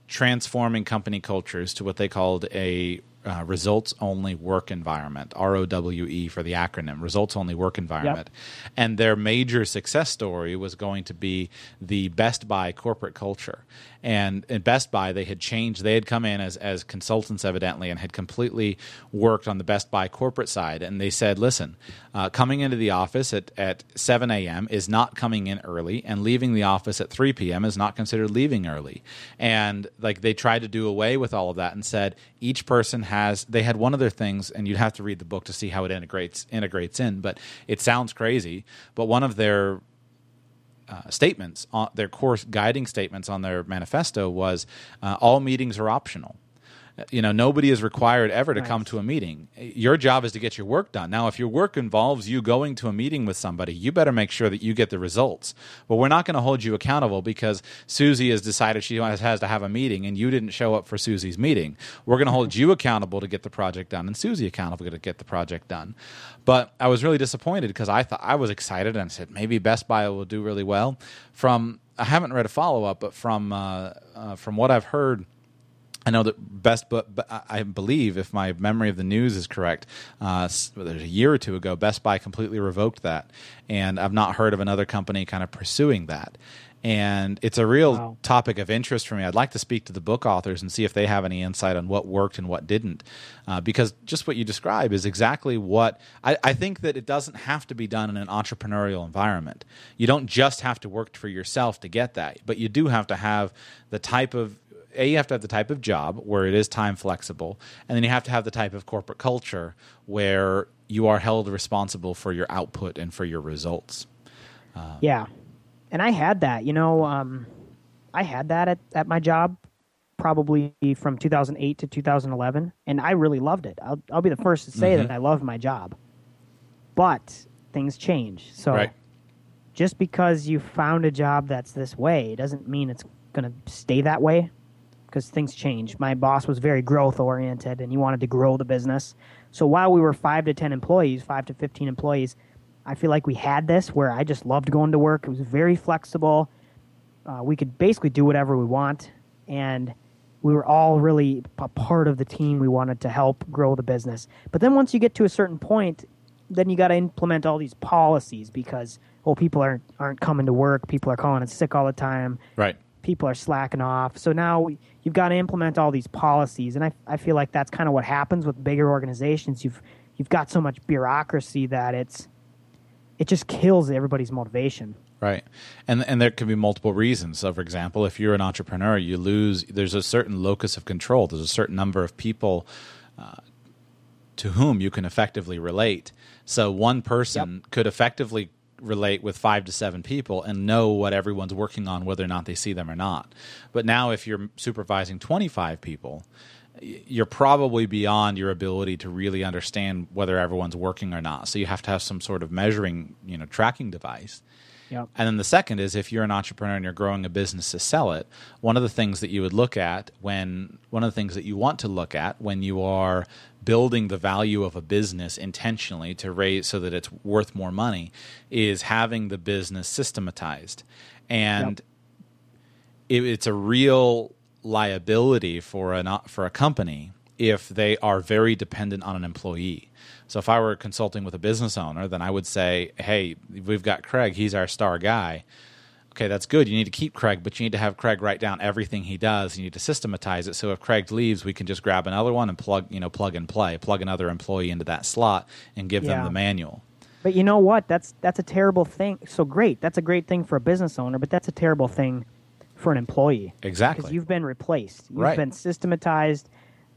transforming company cultures to what they called a uh, results only work environment, ROWE for the acronym, results only work environment. Yep. And their major success story was going to be the Best Buy corporate culture. And at Best Buy, they had changed, they had come in as, as consultants, evidently, and had completely worked on the Best Buy corporate side. And they said, listen, uh, coming into the office at, at 7 a.m. is not coming in early, and leaving the office at 3 p.m. is not considered leaving early. And like they tried to do away with all of that and said, each person has they had one of their things and you'd have to read the book to see how it integrates integrates in but it sounds crazy but one of their uh, statements on their course guiding statements on their manifesto was uh, all meetings are optional you know nobody is required ever to nice. come to a meeting. Your job is to get your work done. Now if your work involves you going to a meeting with somebody you better make sure that you get the results. But we're not going to hold you accountable because susie has decided she has to have a meeting and you didn't show up for susie's meeting. We're going to hold you accountable to get the project done and susie accountable to get the project done. But i was really disappointed because i thought i was excited and I said maybe best buy will do really well. From i haven't read a follow-up but from uh, uh, from what i've heard I know that Best, but I believe, if my memory of the news is correct, uh, there's a year or two ago, Best Buy completely revoked that, and I've not heard of another company kind of pursuing that. And it's a real wow. topic of interest for me. I'd like to speak to the book authors and see if they have any insight on what worked and what didn't, uh, because just what you describe is exactly what I, I think that it doesn't have to be done in an entrepreneurial environment. You don't just have to work for yourself to get that, but you do have to have the type of a you have to have the type of job where it is time flexible, and then you have to have the type of corporate culture where you are held responsible for your output and for your results. Uh, yeah, and I had that. You know, um, I had that at at my job probably from 2008 to 2011, and I really loved it. I'll I'll be the first to say mm-hmm. that I love my job, but things change. So. Right just because you found a job that's this way doesn't mean it's going to stay that way because things change. My boss was very growth oriented and he wanted to grow the business. So while we were 5 to 10 employees, 5 to 15 employees, I feel like we had this where I just loved going to work. It was very flexible. Uh, we could basically do whatever we want and we were all really a part of the team. We wanted to help grow the business. But then once you get to a certain point, then you got to implement all these policies because well, people aren't aren't coming to work. People are calling in sick all the time. Right. People are slacking off. So now you've got to implement all these policies, and I I feel like that's kind of what happens with bigger organizations. You've you've got so much bureaucracy that it's it just kills everybody's motivation. Right. And and there can be multiple reasons. So for example, if you're an entrepreneur, you lose there's a certain locus of control. There's a certain number of people uh, to whom you can effectively relate. So one person yep. could effectively relate with five to seven people and know what everyone's working on, whether or not they see them or not. But now, if you're supervising 25 people, you're probably beyond your ability to really understand whether everyone's working or not. So you have to have some sort of measuring, you know, tracking device. Yep. And then the second is if you're an entrepreneur and you're growing a business to sell it, one of the things that you would look at when one of the things that you want to look at when you are building the value of a business intentionally to raise so that it's worth more money is having the business systematized. And yep. it, it's a real liability for a for a company if they are very dependent on an employee. So if I were consulting with a business owner, then I would say, "Hey, we've got Craig. He's our star guy okay, that's good. You need to keep Craig, but you need to have Craig write down everything he does. You need to systematize it. So if Craig leaves, we can just grab another one and plug, you know, plug and play, plug another employee into that slot and give yeah. them the manual. But you know what? That's that's a terrible thing. So great, that's a great thing for a business owner, but that's a terrible thing for an employee. Exactly. Because you've been replaced. You've right. been systematized.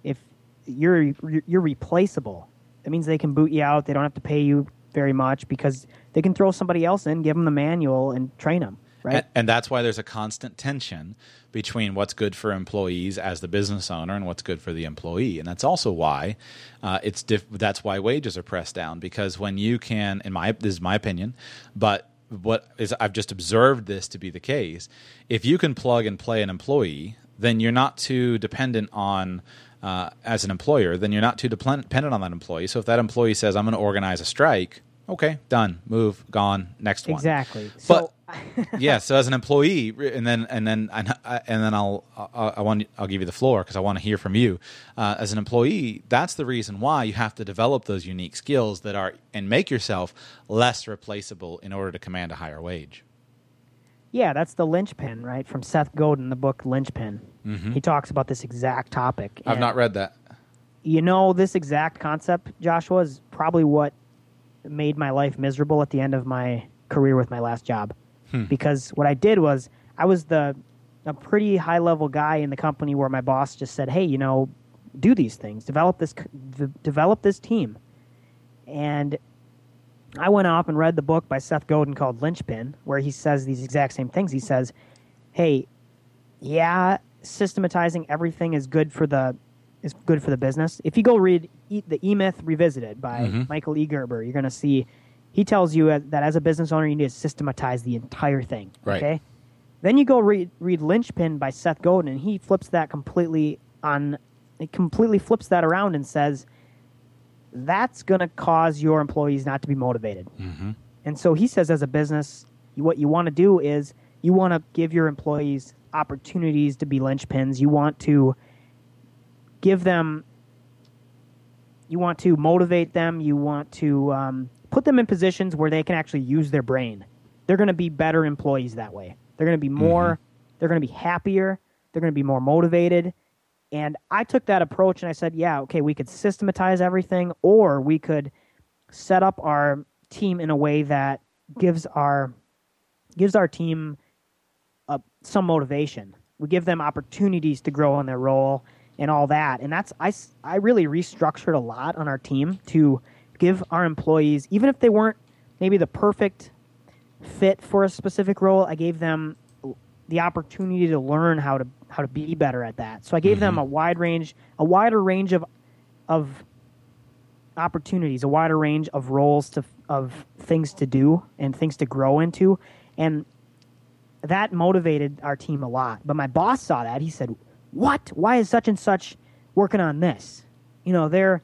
If you're you're replaceable, that means they can boot you out. They don't have to pay you very much because they can throw somebody else in, give them the manual, and train them right? And, and, that's why there's a constant tension between what's good for employees as the business owner and what's good for the employee. And that's also why uh, it's diff- that's why wages are pressed down because when you can, in my this is my opinion, but what is I've just observed this to be the case. If you can plug and play an employee, then you're not too dependent on. Uh, as an employer, then you're not too dependent on that employee. So if that employee says, "I'm going to organize a strike," okay, done, move, gone, next one. Exactly. But yeah, so as an employee, and then and then and, then I'll I, I want I'll give you the floor because I want to hear from you. Uh, as an employee, that's the reason why you have to develop those unique skills that are and make yourself less replaceable in order to command a higher wage. Yeah, that's the linchpin, right? From Seth Godin, the book Linchpin. Mm-hmm. He talks about this exact topic. I've not read that. You know, this exact concept, Joshua, is probably what made my life miserable at the end of my career with my last job. Hmm. Because what I did was I was the a pretty high level guy in the company where my boss just said, "Hey, you know, do these things, develop this develop this team." And I went off and read the book by Seth Godin called Linchpin, where he says these exact same things. He says, "Hey, yeah, systematizing everything is good for the is good for the business. If you go read e- the E Myth Revisited by mm-hmm. Michael E. Gerber, you're going to see he tells you that as a business owner, you need to systematize the entire thing. Right. Okay. Then you go read read Linchpin by Seth Godin, and he flips that completely on. It completely flips that around and says that's going to cause your employees not to be motivated. Mm-hmm. And so he says, as a business, what you want to do is you want to give your employees opportunities to be linchpins. You want to give them you want to motivate them you want to um, put them in positions where they can actually use their brain they're going to be better employees that way they're going to be more mm-hmm. they're going to be happier they're going to be more motivated and i took that approach and i said yeah okay we could systematize everything or we could set up our team in a way that gives our gives our team uh, some motivation we give them opportunities to grow in their role and all that. And that's I I really restructured a lot on our team to give our employees, even if they weren't maybe the perfect fit for a specific role, I gave them the opportunity to learn how to how to be better at that. So I gave mm-hmm. them a wide range, a wider range of of opportunities, a wider range of roles to of things to do and things to grow into, and that motivated our team a lot. But my boss saw that. He said, "What? Why is such and such working on this? You know, they're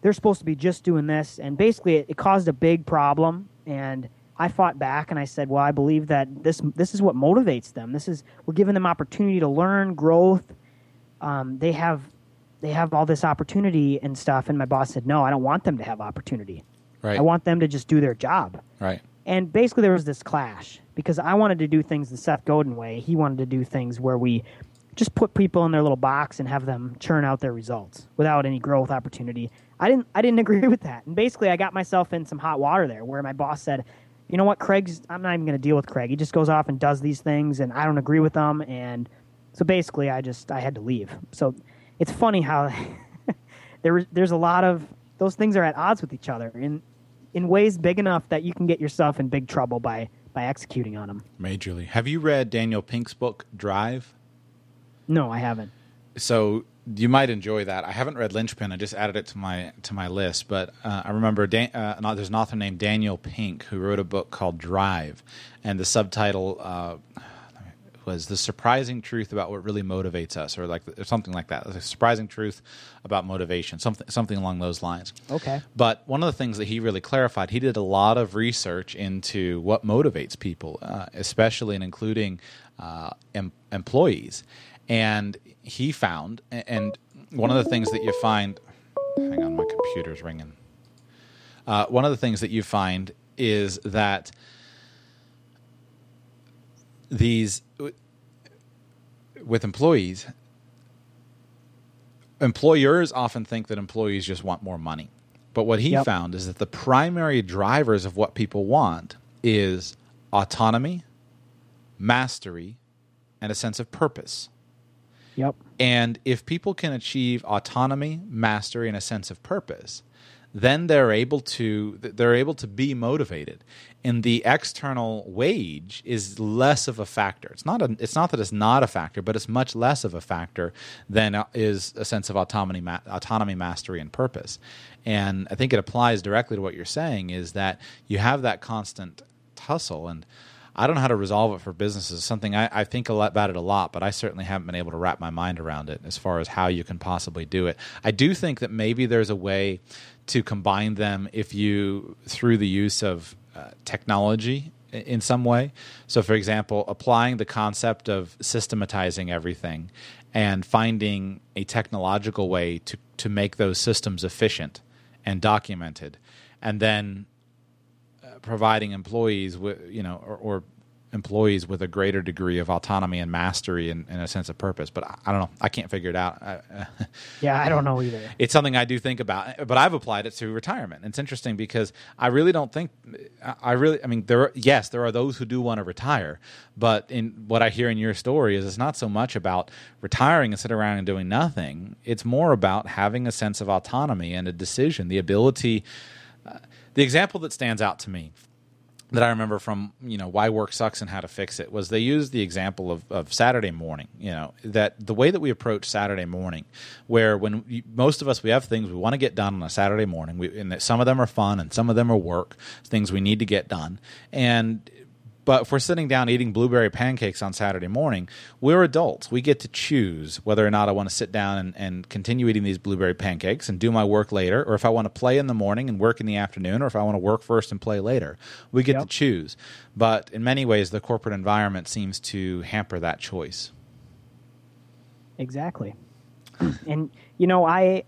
they're supposed to be just doing this." And basically, it, it caused a big problem. And I fought back and I said, "Well, I believe that this this is what motivates them. This is we're giving them opportunity to learn, growth. Um, they have they have all this opportunity and stuff." And my boss said, "No, I don't want them to have opportunity. Right. I want them to just do their job." Right. And basically, there was this clash because I wanted to do things the Seth Godin way. He wanted to do things where we just put people in their little box and have them churn out their results without any growth opportunity. I didn't I didn't agree with that. And basically I got myself in some hot water there where my boss said, "You know what, Craig's I'm not even going to deal with Craig. He just goes off and does these things and I don't agree with them and so basically I just I had to leave." So it's funny how there there's a lot of those things are at odds with each other in in ways big enough that you can get yourself in big trouble by by executing on them. Majorly. Have you read Daniel Pink's book Drive? No, I haven't. So you might enjoy that. I haven't read Linchpin. I just added it to my to my list. But uh, I remember Dan, uh, there's an author named Daniel Pink who wrote a book called Drive, and the subtitle uh, was the surprising truth about what really motivates us, or like or something like that. The surprising truth about motivation, something something along those lines. Okay. But one of the things that he really clarified, he did a lot of research into what motivates people, uh, especially and including uh, em- employees, and he found, and one of the things that you find. Hang on, my computer's ringing. Uh, one of the things that you find is that these with employees employers often think that employees just want more money but what he yep. found is that the primary drivers of what people want is autonomy mastery and a sense of purpose yep. And if people can achieve autonomy mastery and a sense of purpose then they're able to they're able to be motivated. And the external wage is less of a factor. It's not a, it's not that it's not a factor but it's much less of a factor than uh, is a sense of autonomy autonomy mastery and purpose. And i think it applies directly to what you're saying is that you have that constant tussle and I don't know how to resolve it for businesses. Something I, I, think about it a lot, but I certainly haven't been able to wrap my mind around it as far as how you can possibly do it. I do think that maybe there's a way to combine them if you through the use of uh, technology in some way. So, for example, applying the concept of systematizing everything and finding a technological way to, to make those systems efficient and documented, and then providing employees with you know or, or employees with a greater degree of autonomy and mastery and, and a sense of purpose. But I, I, don't know. I can't figure it out. yeah, I don't know either. It's something I do think about, but I've applied it to retirement. It's interesting because I really don't think I really. I mean, there. Are, yes, there are those who do want to retire, but in what I hear in your story is it's not so much about retiring and sitting around and doing nothing. It's more about having a sense of autonomy and a decision, the ability. Uh, the example that stands out to me that I remember from you know why work sucks and how to fix it was they used the example of, of Saturday morning. You know that the way that we approach Saturday morning, where when most of us we have things we want to get done on a Saturday morning, we, and some of them are fun and some of them are work things we need to get done, and but if we're sitting down eating blueberry pancakes on Saturday morning, we're adults. We get to choose whether or not I want to sit down and, and, continue eating these blueberry pancakes and do my work later, or if I want to play in the morning and work in the afternoon, or if I want to work first and play later. We get yep. to choose. But in many ways, the corporate environment seems to hamper that choice. Exactly. and, you know, I.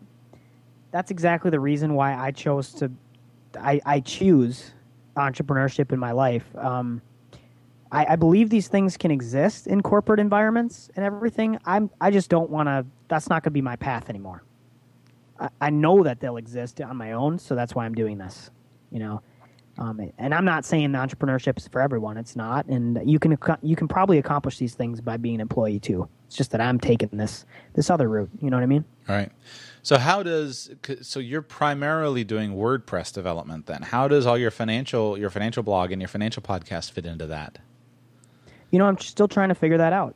That's exactly the reason why I chose to. I, I choose entrepreneurship in my life. Um, I, I believe these things can exist in corporate environments and everything. I'm I just don't want to. That's not going to be my path anymore. I, I know that they'll exist on my own, so that's why I'm doing this. You know, Um, and I'm not saying entrepreneurship is for everyone. It's not, and you can you can probably accomplish these things by being an employee too. It's just that I'm taking this this other route. You know what I mean? All right. So how does so you're primarily doing WordPress development then? How does all your financial your financial blog and your financial podcast fit into that? You know, I'm still trying to figure that out.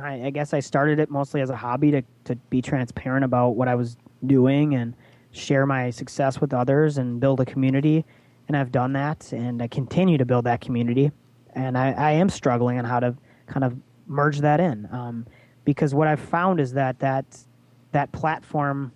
I, I guess I started it mostly as a hobby to to be transparent about what I was doing and share my success with others and build a community. And I've done that, and I continue to build that community. And I, I am struggling on how to kind of merge that in, um, because what I've found is that that that platform,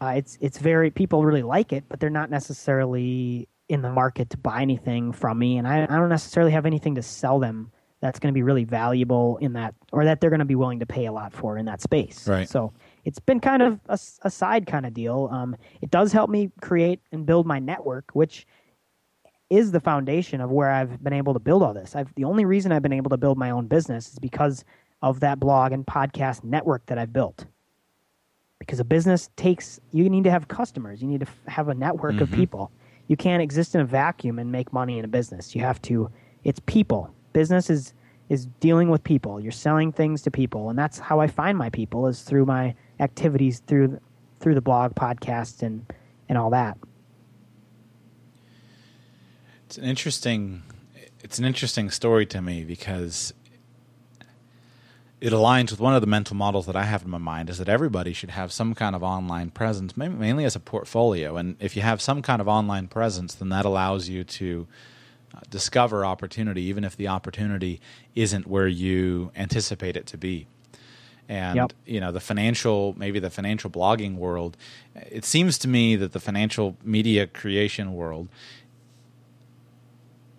uh, it's it's very people really like it, but they're not necessarily in the market to buy anything from me, and I, I don't necessarily have anything to sell them that's going to be really valuable in that, or that they're going to be willing to pay a lot for in that space. Right. So it's been kind of a, a side kind of deal. Um, it does help me create and build my network, which is the foundation of where I've been able to build all this. I've the only reason I've been able to build my own business is because of that blog and podcast network that I've built. Because a business takes you need to have customers, you need to have a network mm-hmm. of people. You can't exist in a vacuum and make money in a business. You have to it's people. Business is is dealing with people. You're selling things to people, and that's how I find my people is through my activities through through the blog, podcast, and and all that. It's an interesting it's an interesting story to me because it aligns with one of the mental models that I have in my mind is that everybody should have some kind of online presence, mainly as a portfolio. And if you have some kind of online presence, then that allows you to uh, discover opportunity, even if the opportunity isn't where you anticipate it to be and yep. you know the financial maybe the financial blogging world it seems to me that the financial media creation world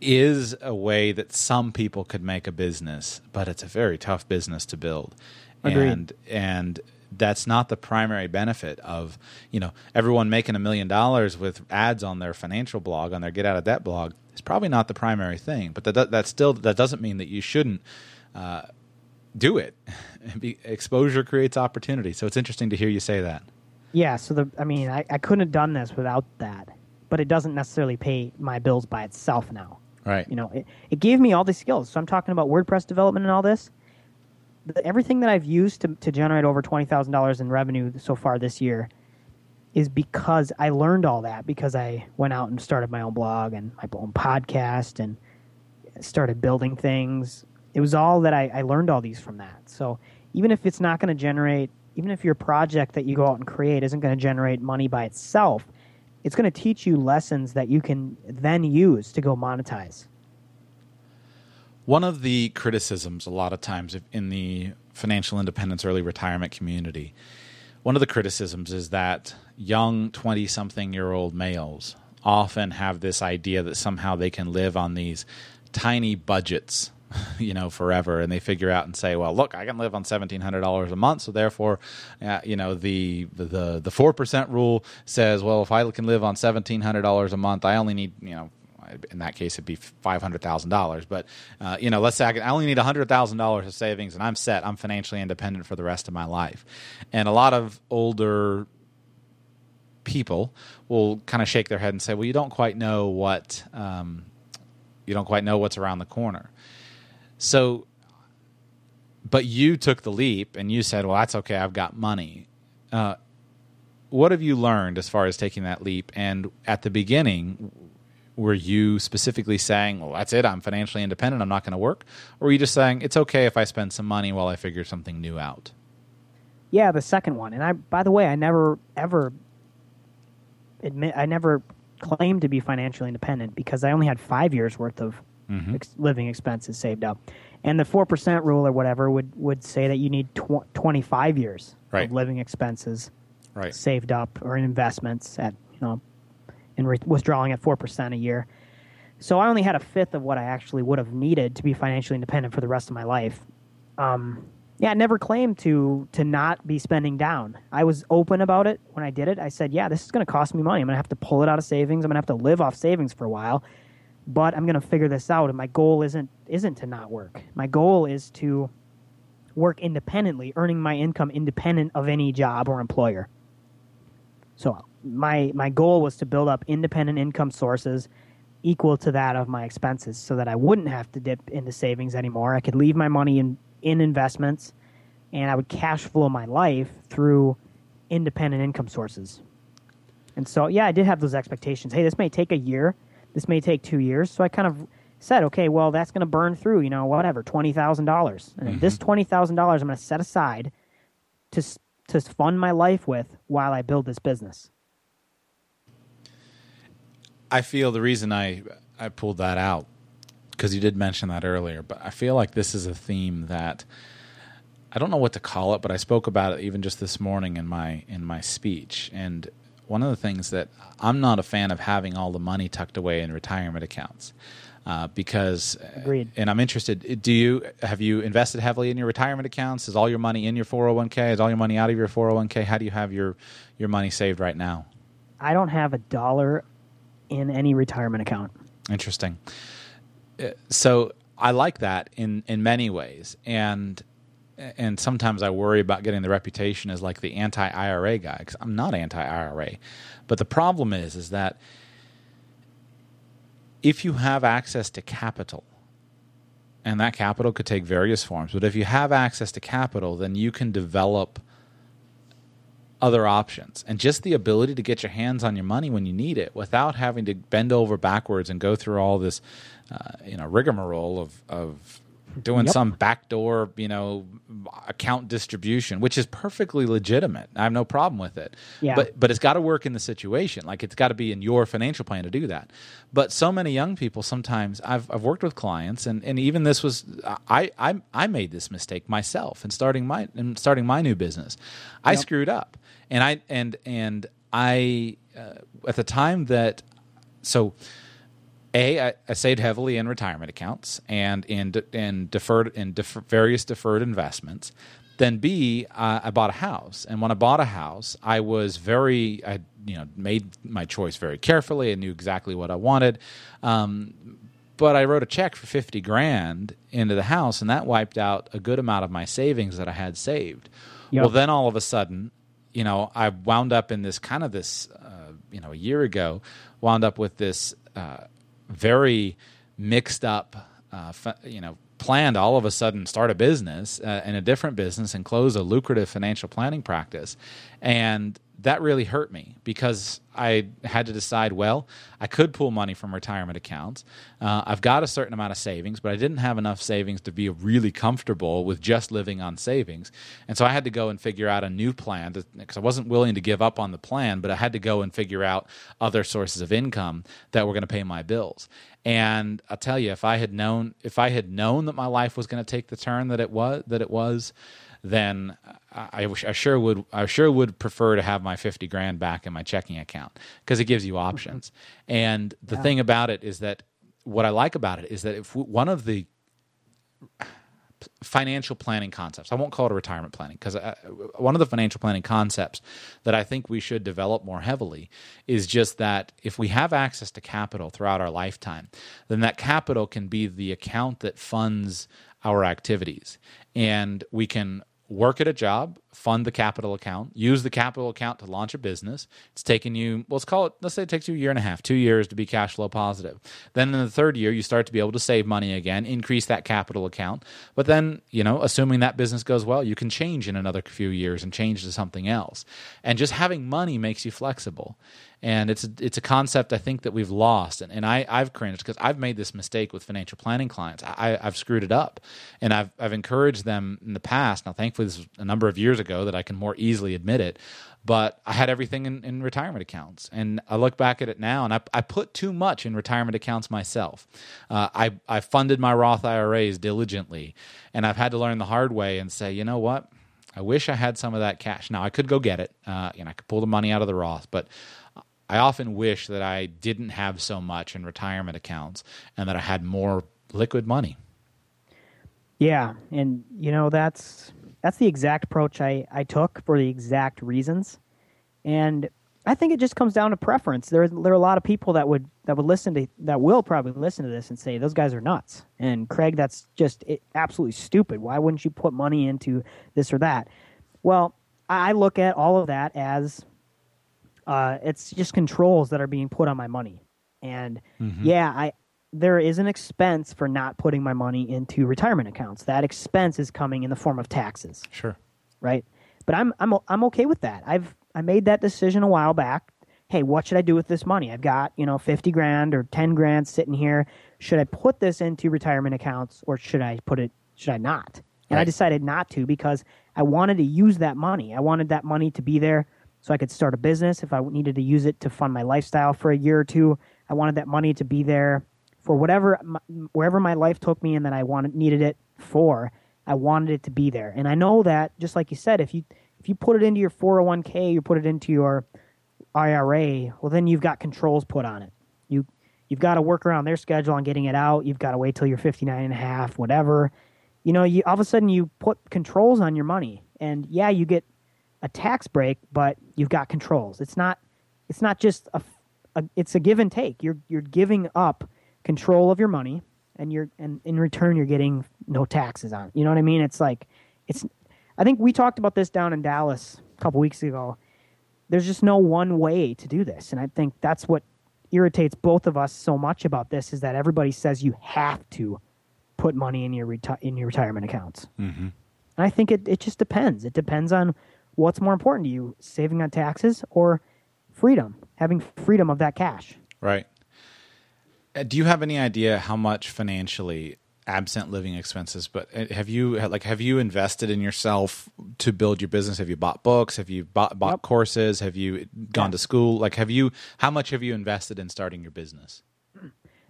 is a way that some people could make a business but it's a very tough business to build Agreed. and and that's not the primary benefit of you know everyone making a million dollars with ads on their financial blog on their get out of debt blog is probably not the primary thing but that that still that doesn't mean that you shouldn't uh, do it. Exposure creates opportunity. So it's interesting to hear you say that. Yeah. So the, I mean, I, I couldn't have done this without that, but it doesn't necessarily pay my bills by itself now. Right. You know, it, it gave me all the skills. So I'm talking about WordPress development and all this. The, everything that I've used to, to generate over $20,000 in revenue so far this year is because I learned all that because I went out and started my own blog and my own podcast and started building things it was all that I, I learned all these from that. So even if it's not going to generate, even if your project that you go out and create isn't going to generate money by itself, it's going to teach you lessons that you can then use to go monetize. One of the criticisms, a lot of times in the financial independence early retirement community, one of the criticisms is that young 20 something year old males often have this idea that somehow they can live on these tiny budgets you know, forever, and they figure out and say, well, look, I can live on seventeen hundred dollars a month, so therefore, uh, you know, the the the four percent rule says, well, if I can live on seventeen hundred dollars a month, I only need, you know, in that case, it'd be five hundred thousand dollars. But uh, you know, let's say I, can, I only need hundred thousand dollars of savings, and I'm set. I'm financially independent for the rest of my life. And a lot of older people will kind of shake their head and say, "Well, you don't quite know what um, you don't quite know what's around the corner." So, but you took the leap and you said, well, that's okay. I've got money. Uh, what have you learned as far as taking that leap? And at the beginning, were you specifically saying, well, that's it. I'm financially independent. I'm not going to work. Or were you just saying, it's okay if I spend some money while I figure something new out? Yeah, the second one. And I, by the way, I never ever admit, I never claimed to be financially independent because I only had five years worth of mm-hmm. ex- living expenses saved up. And the 4% rule or whatever would, would say that you need tw- 25 years right. of living expenses right. saved up or in investments at, you know, and re- withdrawing at 4% a year. So I only had a fifth of what I actually would have needed to be financially independent for the rest of my life. Um, yeah, I never claimed to to not be spending down. I was open about it when I did it. I said, "Yeah, this is going to cost me money. I'm going to have to pull it out of savings. I'm going to have to live off savings for a while." But I'm going to figure this out. And my goal isn't isn't to not work. My goal is to work independently, earning my income independent of any job or employer. So my my goal was to build up independent income sources equal to that of my expenses so that I wouldn't have to dip into savings anymore. I could leave my money in, in investments and I would cash flow my life through independent income sources. And so, yeah, I did have those expectations. Hey, this may take a year, this may take two years. So I kind of said, okay, well, that's going to burn through, you know, whatever, $20,000. And mm-hmm. this $20,000 I'm going to set aside to, to fund my life with while I build this business. I feel the reason I I pulled that out because you did mention that earlier, but I feel like this is a theme that I don't know what to call it, but I spoke about it even just this morning in my in my speech. And one of the things that I'm not a fan of having all the money tucked away in retirement accounts. Uh, because Agreed. and I'm interested. Do you have you invested heavily in your retirement accounts? Is all your money in your 401k? Is all your money out of your 401k? How do you have your your money saved right now? I don't have a dollar in any retirement account. Interesting. Uh, so I like that in in many ways, and and sometimes I worry about getting the reputation as like the anti IRA guy because I'm not anti IRA, but the problem is is that if you have access to capital, and that capital could take various forms, but if you have access to capital, then you can develop other options. And just the ability to get your hands on your money when you need it without having to bend over backwards and go through all this uh, you know rigmarole of of doing yep. some backdoor, you know, account distribution, which is perfectly legitimate. I have no problem with it. Yeah. But but it's got to work in the situation. Like it's got to be in your financial plan to do that. But so many young people sometimes I've I've worked with clients and, and even this was I, I I made this mistake myself in starting my in starting my new business. I yep. screwed up. And I and and I uh, at the time that so a, I, I saved heavily in retirement accounts and in in deferred in defer, various deferred investments. Then B, uh, I bought a house, and when I bought a house, I was very, I you know made my choice very carefully. I knew exactly what I wanted, um, but I wrote a check for fifty grand into the house, and that wiped out a good amount of my savings that I had saved. Yep. Well, then all of a sudden, you know, I wound up in this kind of this, uh, you know, a year ago, wound up with this. Uh, very mixed up, uh, you know, plan to all of a sudden start a business uh, in a different business and close a lucrative financial planning practice. And that really hurt me because I had to decide well, I could pull money from retirement accounts. Uh, I've got a certain amount of savings, but I didn't have enough savings to be really comfortable with just living on savings. And so I had to go and figure out a new plan because I wasn't willing to give up on the plan, but I had to go and figure out other sources of income that were going to pay my bills. And I'll tell you, if I had known, if I had known that my life was going to take the turn that it was, that it was, then I, I, sure would I sure would prefer to have my 50 grand back in my checking account because it gives you options. Mm-hmm. And the yeah. thing about it is that what I like about it is that if one of the financial planning concepts. I won't call it a retirement planning because uh, one of the financial planning concepts that I think we should develop more heavily is just that if we have access to capital throughout our lifetime, then that capital can be the account that funds our activities. And we can work at a job, fund the capital account, use the capital account to launch a business. It's taken you, let's call it, let's say it takes you a year and a half, two years to be cash flow positive. Then in the third year, you start to be able to save money again, increase that capital account. But then, you know, assuming that business goes well, you can change in another few years and change to something else. And just having money makes you flexible and it's a, it's a concept I think that we've lost. And, and I I've cringed because I've made this mistake with financial planning clients. I, I've screwed it up, and I've I've encouraged them in the past. Now, thankfully, this was a number of years ago that I can more easily admit it. But I had everything in, in retirement accounts, and I look back at it now, and I, I put too much in retirement accounts myself. Uh, I I funded my Roth IRAs diligently, and I've had to learn the hard way and say, you know what. I wish I had some of that cash. Now I could go get it, uh, and I could pull the money out of the Roth, but I often wish that I didn't have so much in retirement accounts and that I had more liquid money. Yeah, and you know that's that's the exact approach I, I took for the exact reasons. And I think it just comes down to preference. There there are a lot of people that would that would listen to that will probably listen to this and say those guys are nuts. And Craig, that's just eh, absolutely stupid. Why wouldn't you put money into this or that? Well, I look at all of that as Uh, it's just controls that are being put on my money, and Mhm. yeah, I there is an expense for not putting my money into retirement accounts. That expense is coming in the form of taxes Sure. right? But I'm I'm I'm okay with that. I've I made that decision a while back. Hey, what should I do with this money? I've got you know fifty grand or ten grand sitting here. Should I put this into retirement accounts or should I put it? Should I not? And I decided not to because I wanted to use that money. I wanted that money to be there so I could start a business if I needed to use it to fund my lifestyle for a year or two. I wanted that money to be there for whatever wherever my life took me and that I wanted needed it for. I wanted it to be there. And I know that just like you said, if you if you put it into your 401k, you put it into your IRA, well then you've got controls put on it. You you've got to work around their schedule on getting it out. You've got to wait till you're 59 and a half, whatever. You know, you all of a sudden you put controls on your money. And yeah, you get a tax break, but you've got controls. It's not it's not just a, a it's a give and take. You're you're giving up control of your money and you're and in return you're getting no taxes on it. You know what I mean? It's like it's I think we talked about this down in Dallas a couple weeks ago. There's just no one way to do this, and I think that's what irritates both of us so much about this is that everybody says you have to put money in your reti- in your retirement accounts. Mm-hmm. And I think it, it just depends. It depends on what's more important to you, saving on taxes or freedom, having freedom of that cash. Right. Uh, Do you have any idea how much financially, absent living expenses, but uh, have you like have you invested in yourself to build your business? Have you bought books? Have you bought bought Yep. courses? Have you gone Yeah. to school? Like have you how much have you invested in starting your business?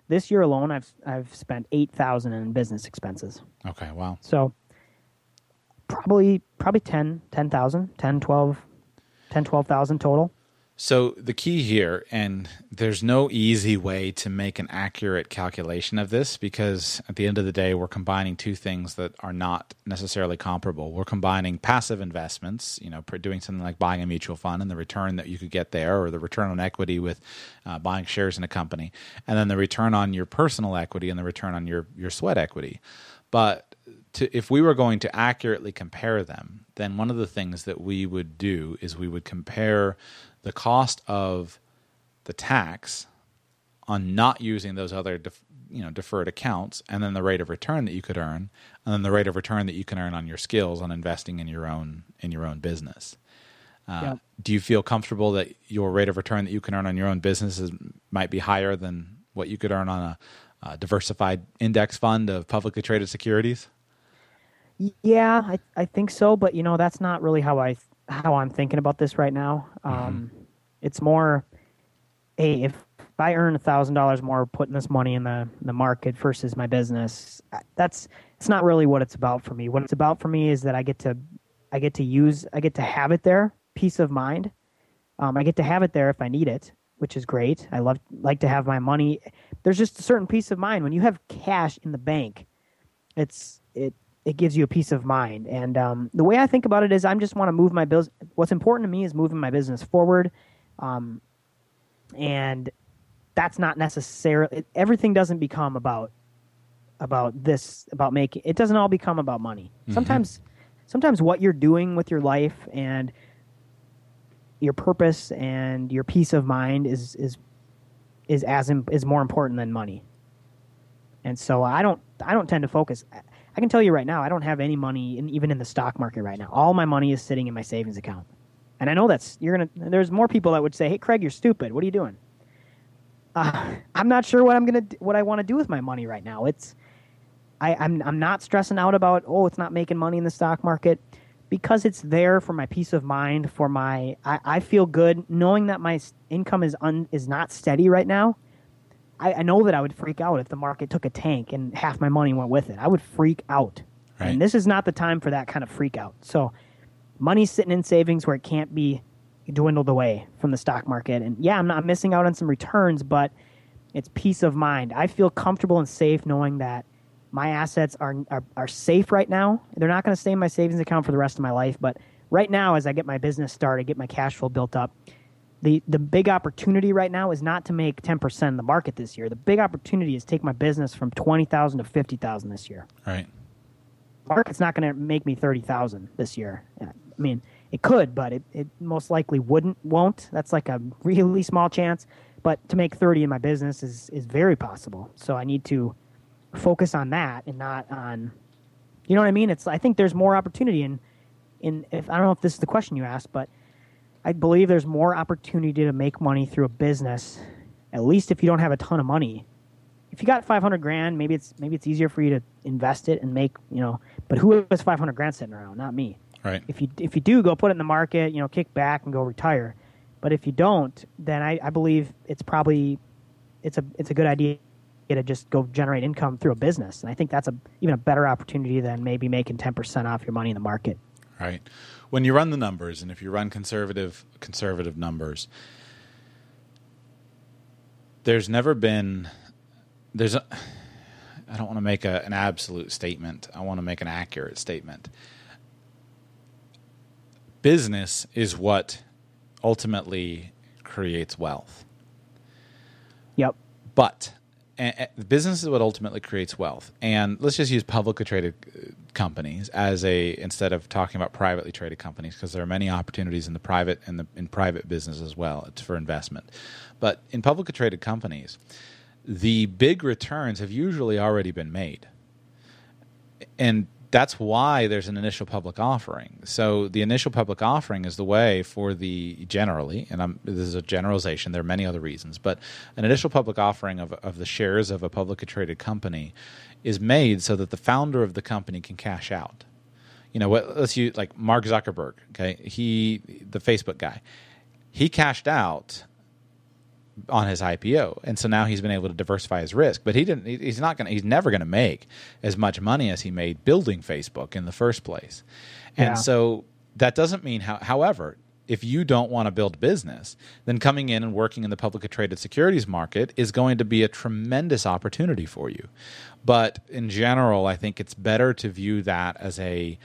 This year alone, I've I've spent eight thousand in business expenses. Okay, wow. So probably probably 10, 10,000, 10, 12, 10, 12,000 total. So the key here, and there's no easy way to make an accurate calculation of this because at the end of the day, we're combining two things that are not necessarily comparable. We're combining passive investments, you know, doing something like buying a mutual fund and the return that you could get there, or the return on equity with uh, buying shares in a company, and then the return on your personal equity and the return on your your sweat equity. But to, if we were going to accurately compare them, then one of the things that we would do is we would compare the cost of the tax on not using those other def, you know deferred accounts and then the rate of return that you could earn and then the rate of return that you can earn on your skills on investing in your own in your own business uh, Yeah. do you feel comfortable that your rate of return that you can earn on your own business is, might be higher than what you could earn on a, a diversified index fund of publicly traded securities Yeah, I, I think so, but you know that's not really how I how I'm thinking about this right now. Um, It's more, hey, if I earn a thousand dollars more putting this money in the the market versus my business, that's it's not really what it's about for me. What it's about for me is that I get to I get to use I get to have it there, peace of mind. Um, I get to have it there if I need it, which is great. I love like to have my money. There's just a certain peace of mind when you have cash in the bank. It's it it gives you a peace of mind. And um, the way I think about it is, I just want to move my bills. What's important to me is moving my business forward, um, and that's not necessarily everything. Doesn't become about about this about making. It doesn't all become about money. Sometimes, sometimes what you're doing with your life and your purpose and your peace of mind is is is as is more important than money. And so I don't I don't tend to focus. I can tell you right now, I don't have any money in, even in the stock market right now. All my money is sitting in my savings account. And I know that's you're gonna. There's more people that would say, "Hey, Craig, you're stupid. What are you doing?" Uh, I'm not sure what I'm gonna what I want to do with my money right now. It's I, I'm I'm not stressing out about oh it's not making money in the stock market because it's there for my peace of mind for my I, I feel good knowing that my income is un, is not steady right now. I, I know that I would freak out if the market took a tank and half my money went with it. I would freak out, Right. and this is not the time for that kind of freak out. So, money's sitting in savings where it can't be dwindled away from the stock market. And yeah, I'm not missing out on some returns, but it's peace of mind. I feel comfortable and safe knowing that my assets are are, are safe right now. They're not going to stay in my savings account for the rest of my life, but right now, as I get my business started, get my cash flow built up, the the big opportunity right now is not to make 10% in the market this year. The big opportunity is take my business from 20,000 to 50,000 this year. right Market's not going to make me 30,000 this year. I mean, it could, but it, it most likely wouldn't, won't. That's like a really small chance. But to make 30 in my business is, is very possible. So I need to focus on that and not on, you know what I mean? It's, I think there's more opportunity in, in, if, I don't know if this is the question you asked, but I believe there's more opportunity to make money through a business, at least if you don't have a ton of money. If you got 500 grand, maybe it's, maybe it's easier for you to invest it and make, you know, but who has 500 grand sitting around? Not me. Right. If you if you do go put it in the market, you know, kick back and go retire. But if you don't, then I, I believe it's probably it's a it's a good idea to just go generate income through a business. And I think that's a even a better opportunity than maybe making ten percent off your money in the market. Right. When you run the numbers, and if you run conservative conservative numbers, there's never been there's a I don't want to make a, an absolute statement. I want to make an accurate statement business is what ultimately creates wealth. Yep. But business is what ultimately creates wealth. And let's just use publicly traded uh, companies as a instead of talking about privately traded companies because there are many opportunities in the private and the in private business as well It's for investment. But in publicly traded companies, the big returns have usually already been made. And that's why there's an initial public offering. So the initial public offering is the way for the generally, and I'm, this is a generalization. There are many other reasons, but an initial public offering of of the shares of a publicly traded company is made so that the founder of the company can cash out. You know, what, let's use like Mark Zuckerberg. Okay, he the Facebook guy, he cashed out on his IPO, and so now he's been able to diversify his risk. But he didn't. He's not going. He's never going to make as much money as he made building Facebook in the first place. And yeah. so that doesn't mean. How, however, if you don't want to build business, then coming in and working in the publicly traded securities market is going to be a tremendous opportunity for you. But in general, I think it's better to view that as a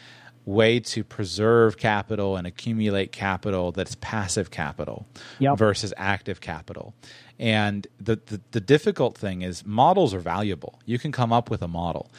way to preserve capital and accumulate capital that's passive capital yep. versus active capital. And the, the, the difficult thing is models are valuable. You can come up with a model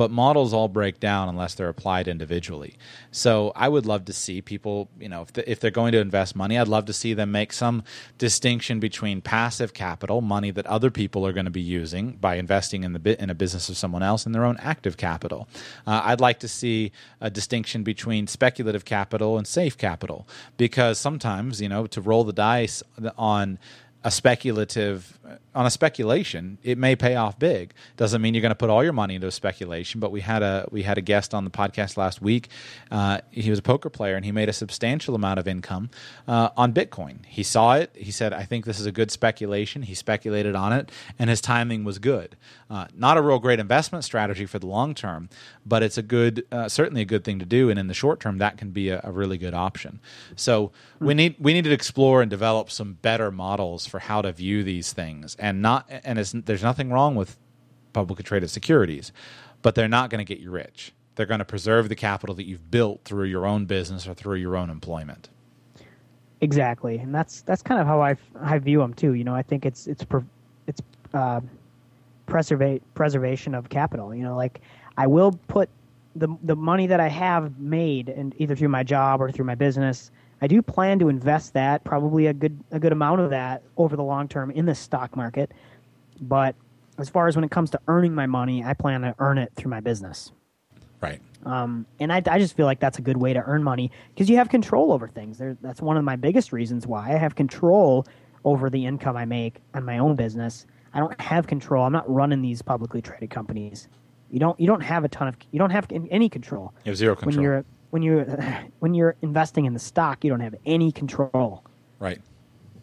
but models all break down unless they're applied individually. So I would love to see people, you know, if, the, if they're going to invest money, I'd love to see them make some distinction between passive capital, money that other people are going to be using by investing in the bit in a business of someone else, and their own active capital. Uh, I'd like to see a distinction between speculative capital and safe capital because sometimes, you know, to roll the dice on a speculative on a speculation, it may pay off big. Doesn't mean you're going to put all your money into a speculation. But we had a we had a guest on the podcast last week. Uh, he was a poker player and he made a substantial amount of income uh, on Bitcoin. He saw it. He said, "I think this is a good speculation." He speculated on it, and his timing was good. Uh, not a real great investment strategy for the long term, but it's a good, uh, certainly a good thing to do. And in the short term, that can be a, a really good option. So we need we need to explore and develop some better models for how to view these things and not and there's nothing wrong with publicly traded securities, but they're not going to get you rich. They're going to preserve the capital that you've built through your own business or through your own employment. Exactly, and that's that's kind of how I, I view them too. You know, I think it's it's it's uh, preservation of capital. You know, like I will put the the money that I have made, and either through my job or through my business, I do plan to invest that, probably a good a good amount of that over the long term in the stock market. But as far as when it comes to earning my money, I plan to earn it through my business. Right. Um, and I, I just feel like that's a good way to earn money because you have control over things. There, that's one of my biggest reasons why I have control over the income I make on my own business. I don't have control. I'm not running these publicly traded companies. You don't. You don't have a ton of. You don't have any control. You have zero control when you're when you're when you're investing in the stock, you don't have any control. Right.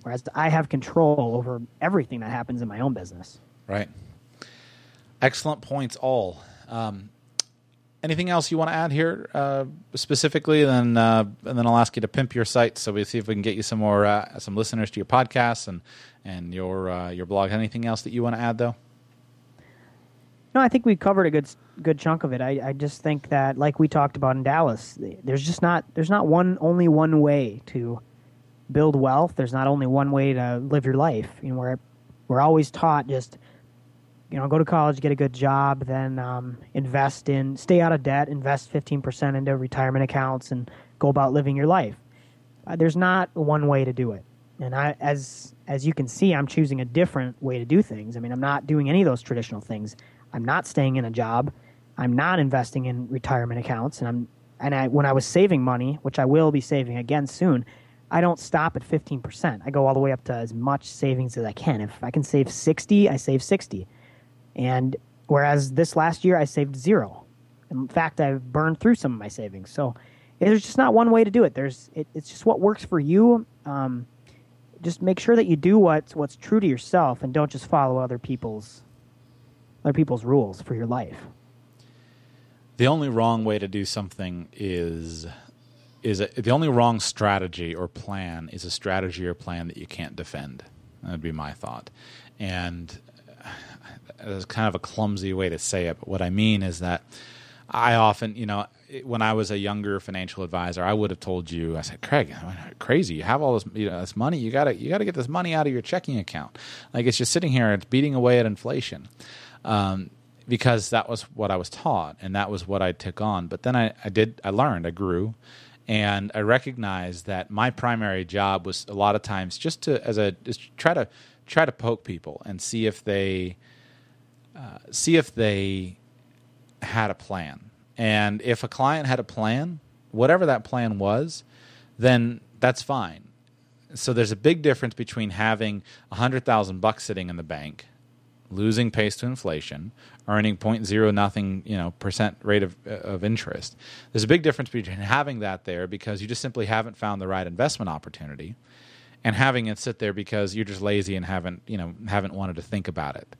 Whereas I have control over everything that happens in my own business. Right. Excellent points, all. Um, anything else you want to add here uh, specifically? Then uh, and then I'll ask you to pimp your site so we see if we can get you some more uh, some listeners to your podcast and and your uh, your blog. Anything else that you want to add though? No, I think we covered a good good chunk of it. I, I just think that, like we talked about in Dallas, there's just not there's not one only one way to build wealth. There's not only one way to live your life. You know, we're we're always taught just you know go to college, get a good job, then um, invest in stay out of debt, invest 15% into retirement accounts, and go about living your life. uh, there's not one way to do it. And I, as as you can see, I'm choosing a different way to do things. I mean, I'm not doing any of those traditional things. I'm not staying in a job. I'm not investing in retirement accounts. And I'm and I when I was saving money, which I will be saving again soon, I don't stop at 15%. I go all the way up to as much savings as I can. If I can save 60, I save 60. And whereas this last year I saved zero. In fact, I've burned through some of my savings. So there's just not one way to do it. There's it, it's just what works for you. Um, just make sure that you do what's what's true to yourself and don't just follow other people's other people's rules for your life. The only wrong way to do something is is a, the only wrong strategy or plan is a strategy or plan that you can't defend. That'd be my thought. And it's kind of a clumsy way to say it, but what I mean is that I often, you know, when I was a younger financial advisor, I would have told you, I said, Craig, crazy. You have all this, you know, this money. You gotta, you gotta get this money out of your checking account. Like it's just sitting here. It's beating away at inflation. Um, because that was what I was taught and that was what I took on. But then I, I did, I learned, I grew, and I recognized that my primary job was a lot of times just to as a just try to try to poke people and see if they uh, see if they had a plan and if a client had a plan, whatever that plan was, then that's fine. So there's a big difference between having a hundred thousand bucks sitting in the bank, losing pace to inflation, earning 0.0 nothing you know percent rate of of interest. There's a big difference between having that there because you just simply haven't found the right investment opportunity, and having it sit there because you're just lazy and haven't you know haven't wanted to think about it.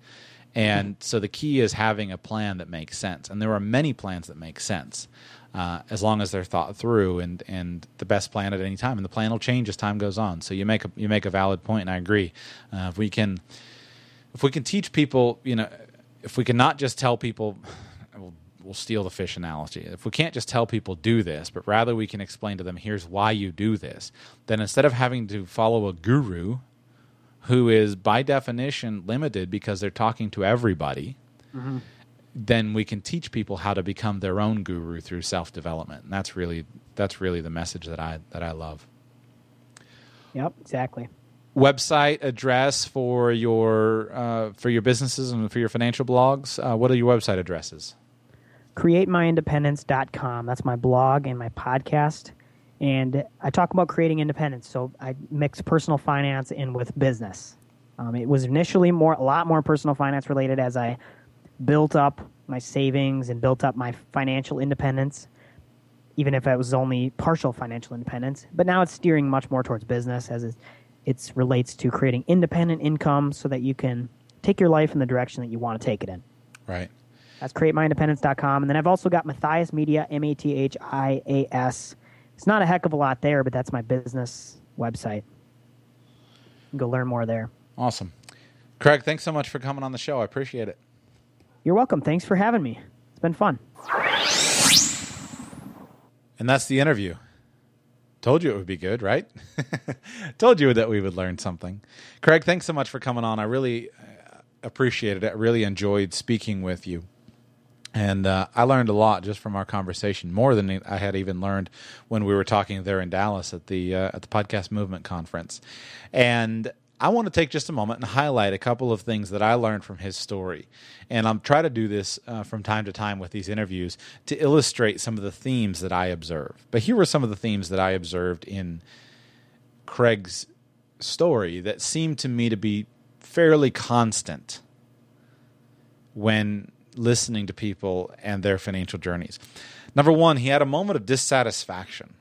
And so the key is having a plan that makes sense. And there are many plans that make sense uh, as long as they're thought through and, and the best plan at any time. And the plan will change as time goes on. So you make a, you make a valid point, and I agree. Uh, if we can if we can teach people, you know, if we can not just tell people, we'll, we'll steal the fish analogy. If we can't just tell people do this, but rather we can explain to them, here's why you do this, then instead of having to follow a guru who is by definition limited because they're talking to everybody, mm-hmm. then we can teach people how to become their own guru through self development. And that's really that's really the message that I that I love. Yep, exactly. Website address for your uh, for your businesses and for your financial blogs. Uh, what are your website addresses? CreateMyIndependence.com. That's my blog and my podcast and I talk about creating independence. So I mix personal finance in with business. Um, it was initially more a lot more personal finance related as I built up my savings and built up my financial independence, even if it was only partial financial independence. But now it's steering much more towards business as it relates to creating independent income so that you can take your life in the direction that you want to take it in. Right. That's createmyindependence.com. And then I've also got Mathias Media, M A T H I A S it's not a heck of a lot there, but that's my business website. Go learn more there. Awesome. Craig, thanks so much for coming on the show. I appreciate it. You're welcome. Thanks for having me. It's been fun. And that's the interview. Told you it would be good, right? Told you that we would learn something. Craig, thanks so much for coming on. I really uh, appreciated it. I really enjoyed speaking with you. And uh, I learned a lot just from our conversation, more than I had even learned when we were talking there in Dallas at the uh, at the podcast movement conference. And I want to take just a moment and highlight a couple of things that I learned from his story. And I'm try to do this uh, from time to time with these interviews to illustrate some of the themes that I observe. But here were some of the themes that I observed in Craig's story that seemed to me to be fairly constant when listening to people and their financial journeys. Number one, he had a moment of dissatisfaction.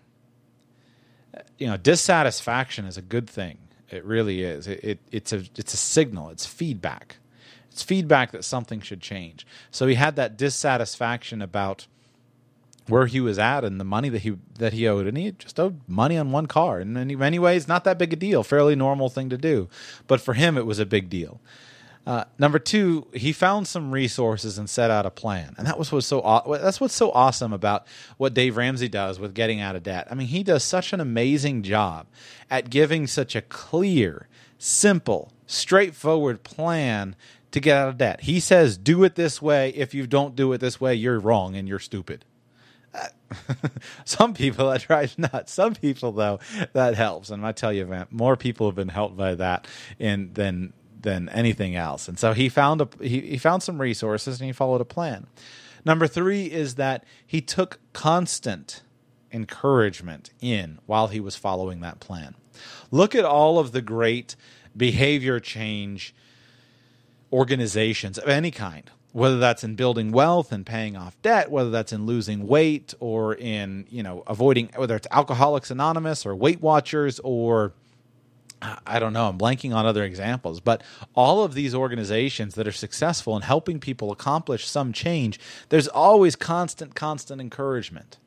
You know, dissatisfaction is a good thing. It really is. It, it, it's a it's a signal. It's feedback. It's feedback that something should change. So he had that dissatisfaction about where he was at and the money that he that he owed, and he just owed money on one car. And in many ways, not that big a deal, fairly normal thing to do. But for him, it was a big deal. Uh, number two, he found some resources and set out a plan, and that was what's so that's what's so awesome about what Dave Ramsey does with getting out of debt. I mean, he does such an amazing job at giving such a clear, simple, straightforward plan to get out of debt. He says, "Do it this way. If you don't do it this way, you're wrong and you're stupid." Some people that drives nuts. Some people though that helps, and I tell you, man, more people have been helped by that in than than anything else. And so he found a he, he found some resources and he followed a plan. Number three is that he took constant encouragement in while he was following that plan. Look at all of the great behavior change organizations of any kind whether that's in building wealth and paying off debt, whether that's in losing weight or in, you know, avoiding whether it's Alcoholics Anonymous or Weight Watchers or I don't know, I'm blanking on other examples, but all of these organizations that are successful in helping people accomplish some change, there's always constant, constant encouragement.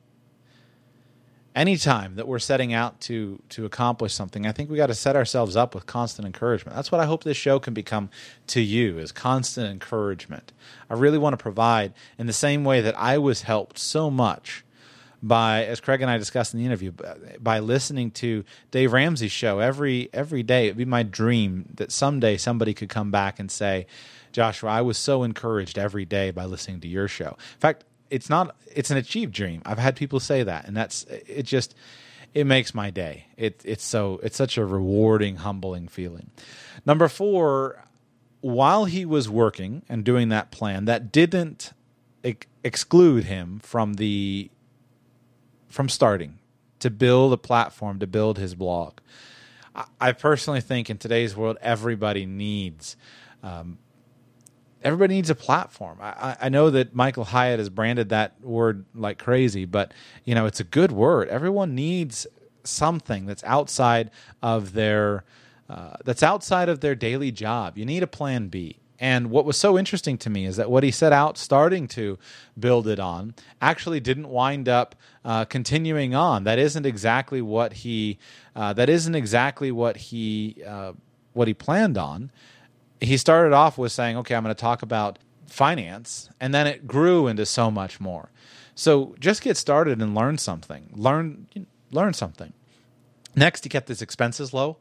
Anytime that we're setting out to to accomplish something i think we got to set ourselves up with constant encouragement. That's what i hope this show can become to you is constant encouragement. I really want to provide in the same way that i was helped so much by as craig and i discussed in the interview by listening to dave ramsey's show every every day it'd be my dream that someday somebody could come back and say joshua i was so encouraged every day by listening to your show in fact it's not it's an achieved dream. I've had people say that, and that's it. Just it makes my day. It it's so it's such a rewarding, humbling feeling. Number four, while he was working and doing that plan, that didn't ex- exclude him from the from starting to build a platform to build his blog. I, personally think in today's world, everybody needs um, everybody needs a platform. I, I, know that Michael Hyatt has branded that word like crazy, but you know it's a good word. Everyone needs something that's outside of their uh, that's outside of their daily job. You need a plan B. And what was so interesting to me is that what he set out starting to build it on actually didn't wind up uh, continuing on. That isn't exactly what he. Uh, that isn't exactly what he. Uh, what he planned on he started off with saying, okay, I'm going to talk about finance, and then it grew into so much more. So just get started and learn something. Learn learn something. Next, he kept his expenses low.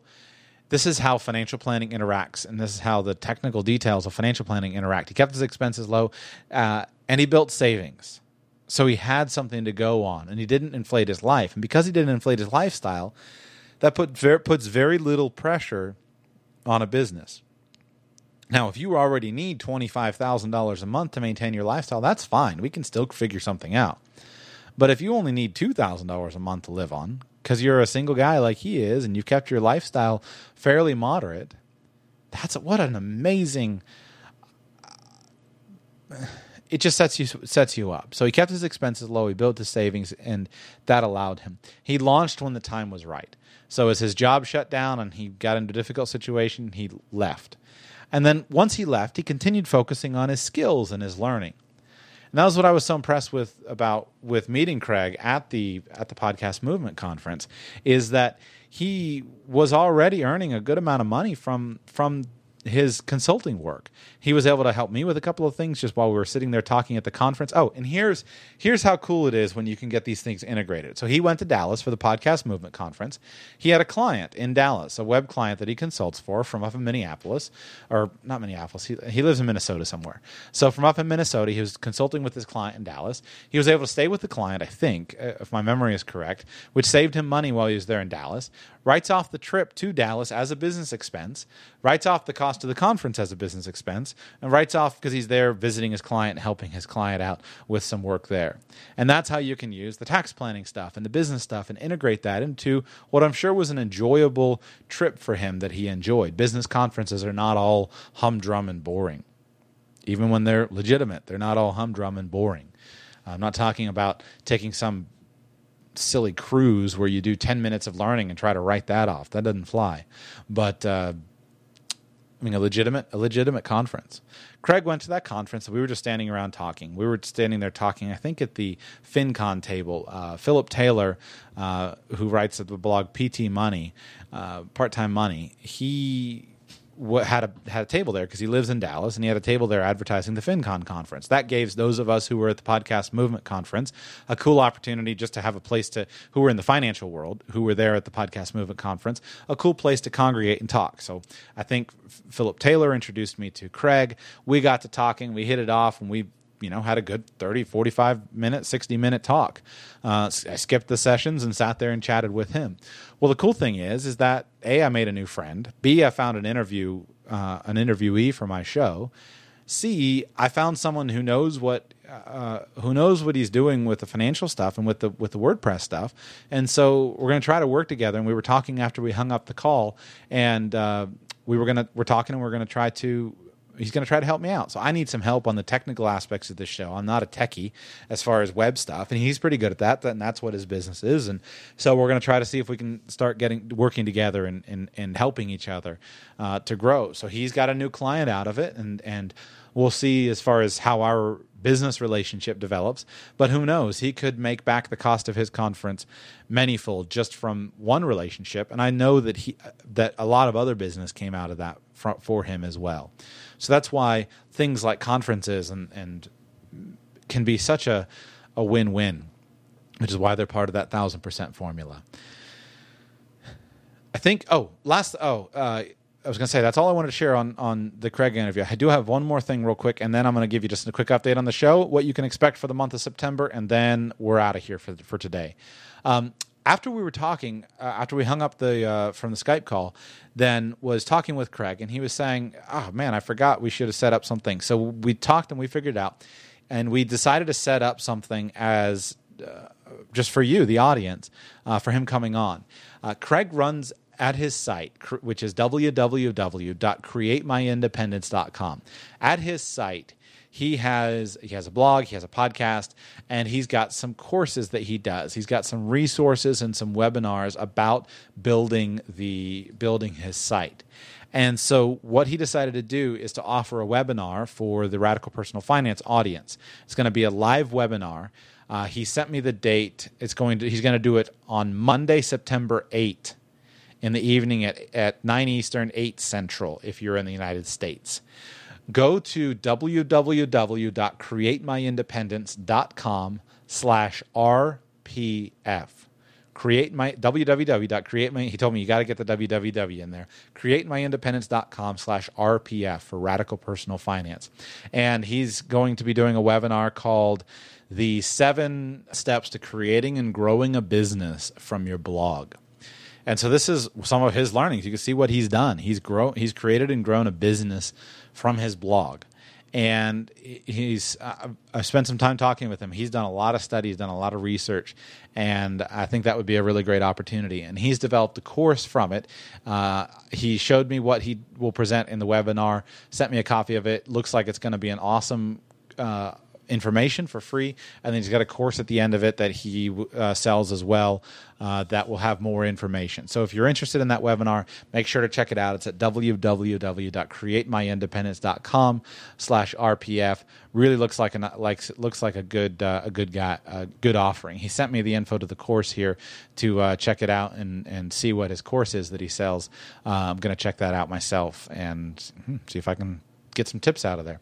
This is how financial planning interacts, and this is how the technical details of financial planning interact. He kept his expenses low, uh, and he built savings. So he had something to go on, and he didn't inflate his life. And because he didn't inflate his lifestyle, that put ver- puts very little pressure on a business. Now, if you already need $25,000 a month to maintain your lifestyle, that's fine. We can still figure something out. But if you only need $2,000 a month to live on, because you're a single guy like he is and you've kept your lifestyle fairly moderate, that's what an amazing uh, it just sets you sets you up. So he kept his expenses low, he built his savings and that allowed him. He launched when the time was right. So as his job shut down and he got into a difficult situation, he left. And then once he left, he continued focusing on his skills and his learning. And that was what I was so impressed with about with meeting Craig at the at the podcast movement conference is that he was already earning a good amount of money from from his consulting work. He was able to help me with a couple of things just while we were sitting there talking at the conference. Oh, and here's here's how cool it is when you can get these things integrated. So he went to Dallas for the podcast movement conference. He had a client in Dallas, a web client that he consults for from up in Minneapolis, or not Minneapolis. He, he lives in Minnesota somewhere. So from up in Minnesota, he was consulting with his client in Dallas. He was able to stay with the client, I think, uh, if my memory is correct, which saved him money while he was there in Dallas. Writes off the trip to Dallas as a business expense. Writes off the cost of the conference as a business expense and writes off because he's there visiting his client, helping his client out with some work there. And that's how you can use the tax planning stuff and the business stuff and integrate that into what I'm sure was an enjoyable trip for him that he enjoyed. Business conferences are not all humdrum and boring. Even when they're legitimate, they're not all humdrum and boring. I'm not talking about taking some silly cruise where you do 10 minutes of learning and try to write that off. That doesn't fly. But uh, I mean, a legitimate, a legitimate conference. Craig went to that conference, and we were just standing around talking. We were standing there talking, I think, at the FinCon table. Uh, Philip Taylor, uh, who writes at the blog PT Money, uh, Part Time Money, he had a had a table there because he lives in Dallas and he had a table there advertising the FinCon conference. That gave those of us who were at the podcast movement conference a cool opportunity just to have a place to who were in the financial world who were there at the podcast movement conference a cool place to congregate and talk. So I think Philip Taylor introduced me to Craig. We got to talking, we hit it off, and we you know, had a good 30, 45 minute, 60 minute talk. Uh, I skipped the sessions and sat there and chatted with him. Well, the cool thing is, is that A, I made a new friend. B, I found an interview, uh, an interviewee for my show. C, I found someone who knows what uh, who knows what he's doing with the financial stuff and with the with the WordPress stuff. And so we're going to try to work together. And we were talking after we hung up the call, and uh, we were going to we're talking and we're going to try to he's going to try to help me out. So I need some help on the technical aspects of this show. I'm not a techie as far as web stuff, and he's pretty good at that. And that's what his business is. And so we're going to try to see if we can start getting working together and and, and helping each other uh, to grow. So he's got a new client out of it, and and we'll see as far as how our business relationship develops. But who knows? He could make back the cost of his conference manyfold just from one relationship. And I know that he that a lot of other business came out of that for, for him as well. So that's why things like conferences and and can be such a a win win, which is why they're part of that thousand percent formula. I think. Oh, last. Oh, uh, I was going to say that's all I wanted to share on on the Craig interview. I do have one more thing real quick, and then I'm going to give you just a quick update on the show, what you can expect for the month of September, and then we're out of here for for today. Um, after we were talking, uh, after we hung up the uh, from the Skype call, then was talking with Craig, and he was saying, "Oh man, I forgot we should have set up something." So we talked and we figured out, and we decided to set up something as uh, just for you, the audience, uh, for him coming on. Uh, Craig runs at his site, which is www.createmyindependence.com. At his site, he has he has a blog, he has a podcast, and he's got some courses that he does. He's got some resources and some webinars about building the building his site. And so what he decided to do is to offer a webinar for the Radical Personal Finance audience. It's going to be a live webinar. Uh, he sent me the date. It's going to he's going to do it on Monday, September 8th in the evening at, at 9 Eastern, 8 Central, if you're in the United States. Go to www.createmyindependence.com slash RPF. Create my www.create my he told me you got to get the www in there. Createmyindependence.com slash RPF for radical personal finance. And he's going to be doing a webinar called the seven steps to creating and growing a business from your blog. And so this is some of his learnings. You can see what he's done. He's grown he's created and grown a business from his blog. And he's uh, I've spent some time talking with him. He's done a lot of studies, done a lot of research, and I think that would be a really great opportunity. And he's developed a course from it. Uh, he showed me what he will present in the webinar, sent me a copy of it. Looks like it's going to be an awesome uh, information for free, and then he's got a course at the end of it that he uh, sells as well uh, that will have more information. So if you're interested in that webinar, make sure to check it out. It's at www.createmyindependence.com slash RPF. Really looks like a like looks like a good uh, a good guy a good offering. He sent me the info to the course here to uh, check it out and and see what his course is that he sells. Uh, I'm going to check that out myself and hmm, see if I can get some tips out of there.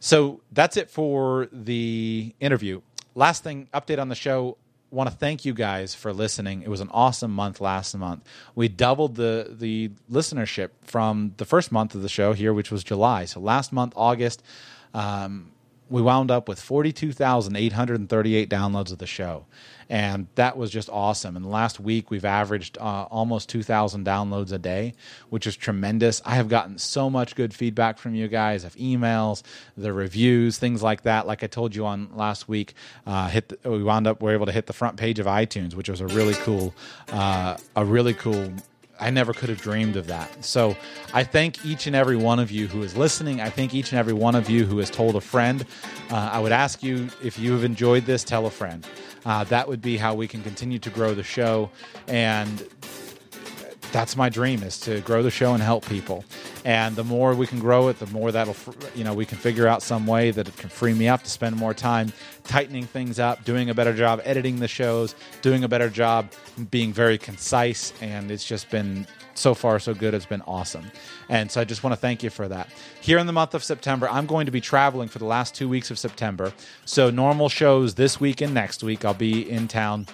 So that's it for the interview. Last thing, update on the show. Want to thank you guys for listening. It was an awesome month last month. We doubled the the listenership from the first month of the show here, which was July. So last month, August, um, we wound up with 42,838 downloads of the show. And that was just awesome. And last week, we've averaged uh, almost 2,000 downloads a day, which is tremendous. I have gotten so much good feedback from you guys of emails, the reviews, things like that. Like I told you on last week, uh, hit the, we wound up, we are able to hit the front page of iTunes, which was a really cool, uh, a really cool I never could have dreamed of that. So I thank each and every one of you who is listening. I thank each and every one of you who has told a friend. Uh, I would ask you if you have enjoyed this, tell a friend. Uh, that would be how we can continue to grow the show. And that's my dream is to grow the show and help people. And the more we can grow it the more that'll you know we can figure out some way that it can free me up to spend more time tightening things up doing a better job editing the shows doing a better job being very concise. And it's just been so far so good. It's been awesome. And so i just want to thank you for that. Here in the month of september i'm going to be traveling for the last two weeks of september. So normal shows this week and next week i'll be in town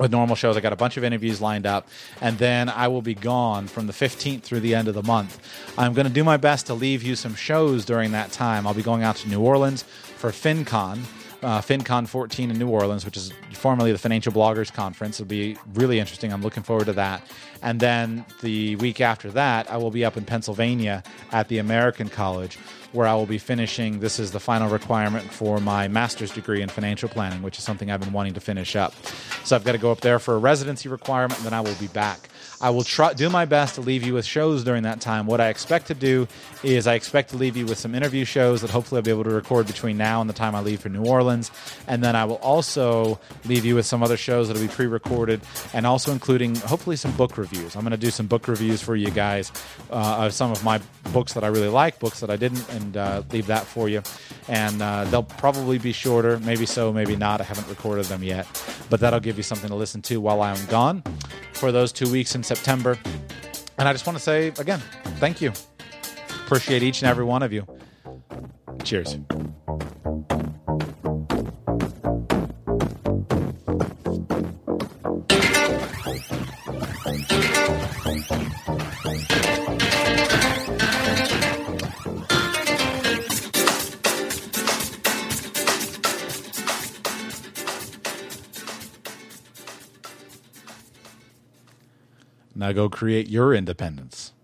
with normal shows. I got a bunch of interviews lined up, and then I will be gone from the 15th through the end of the month. I'm going to do my best to leave you some shows during that time. I'll be going out to New Orleans for FinCon. Uh, FinCon 14 in New Orleans, which is formerly the Financial Bloggers Conference. It'll be really interesting. I'm looking forward to that. And then the week after that, I will be up in Pennsylvania at the American College where I will be finishing. This is the final requirement for my master's degree in financial planning, which is something I've been wanting to finish up. So I've got to go up there for a residency requirement, and then I will be back. I will try do my best to leave you with shows during that time. What I expect to do is I expect to leave you with some interview shows that hopefully I'll be able to record between now and the time I leave for New Orleans, and then I will also leave you with some other shows that'll be pre-recorded, and also including hopefully some book reviews. I'm going to do some book reviews for you guys uh, of some of my books that I really like, books that I didn't, and uh, leave that for you. And uh, they'll probably be shorter, maybe so, maybe not. I haven't recorded them yet, but that'll give you something to listen to while I'm gone for those two weeks in September. And I just want to say again, thank you. Appreciate each and every one of you. Cheers. Now go create your independence.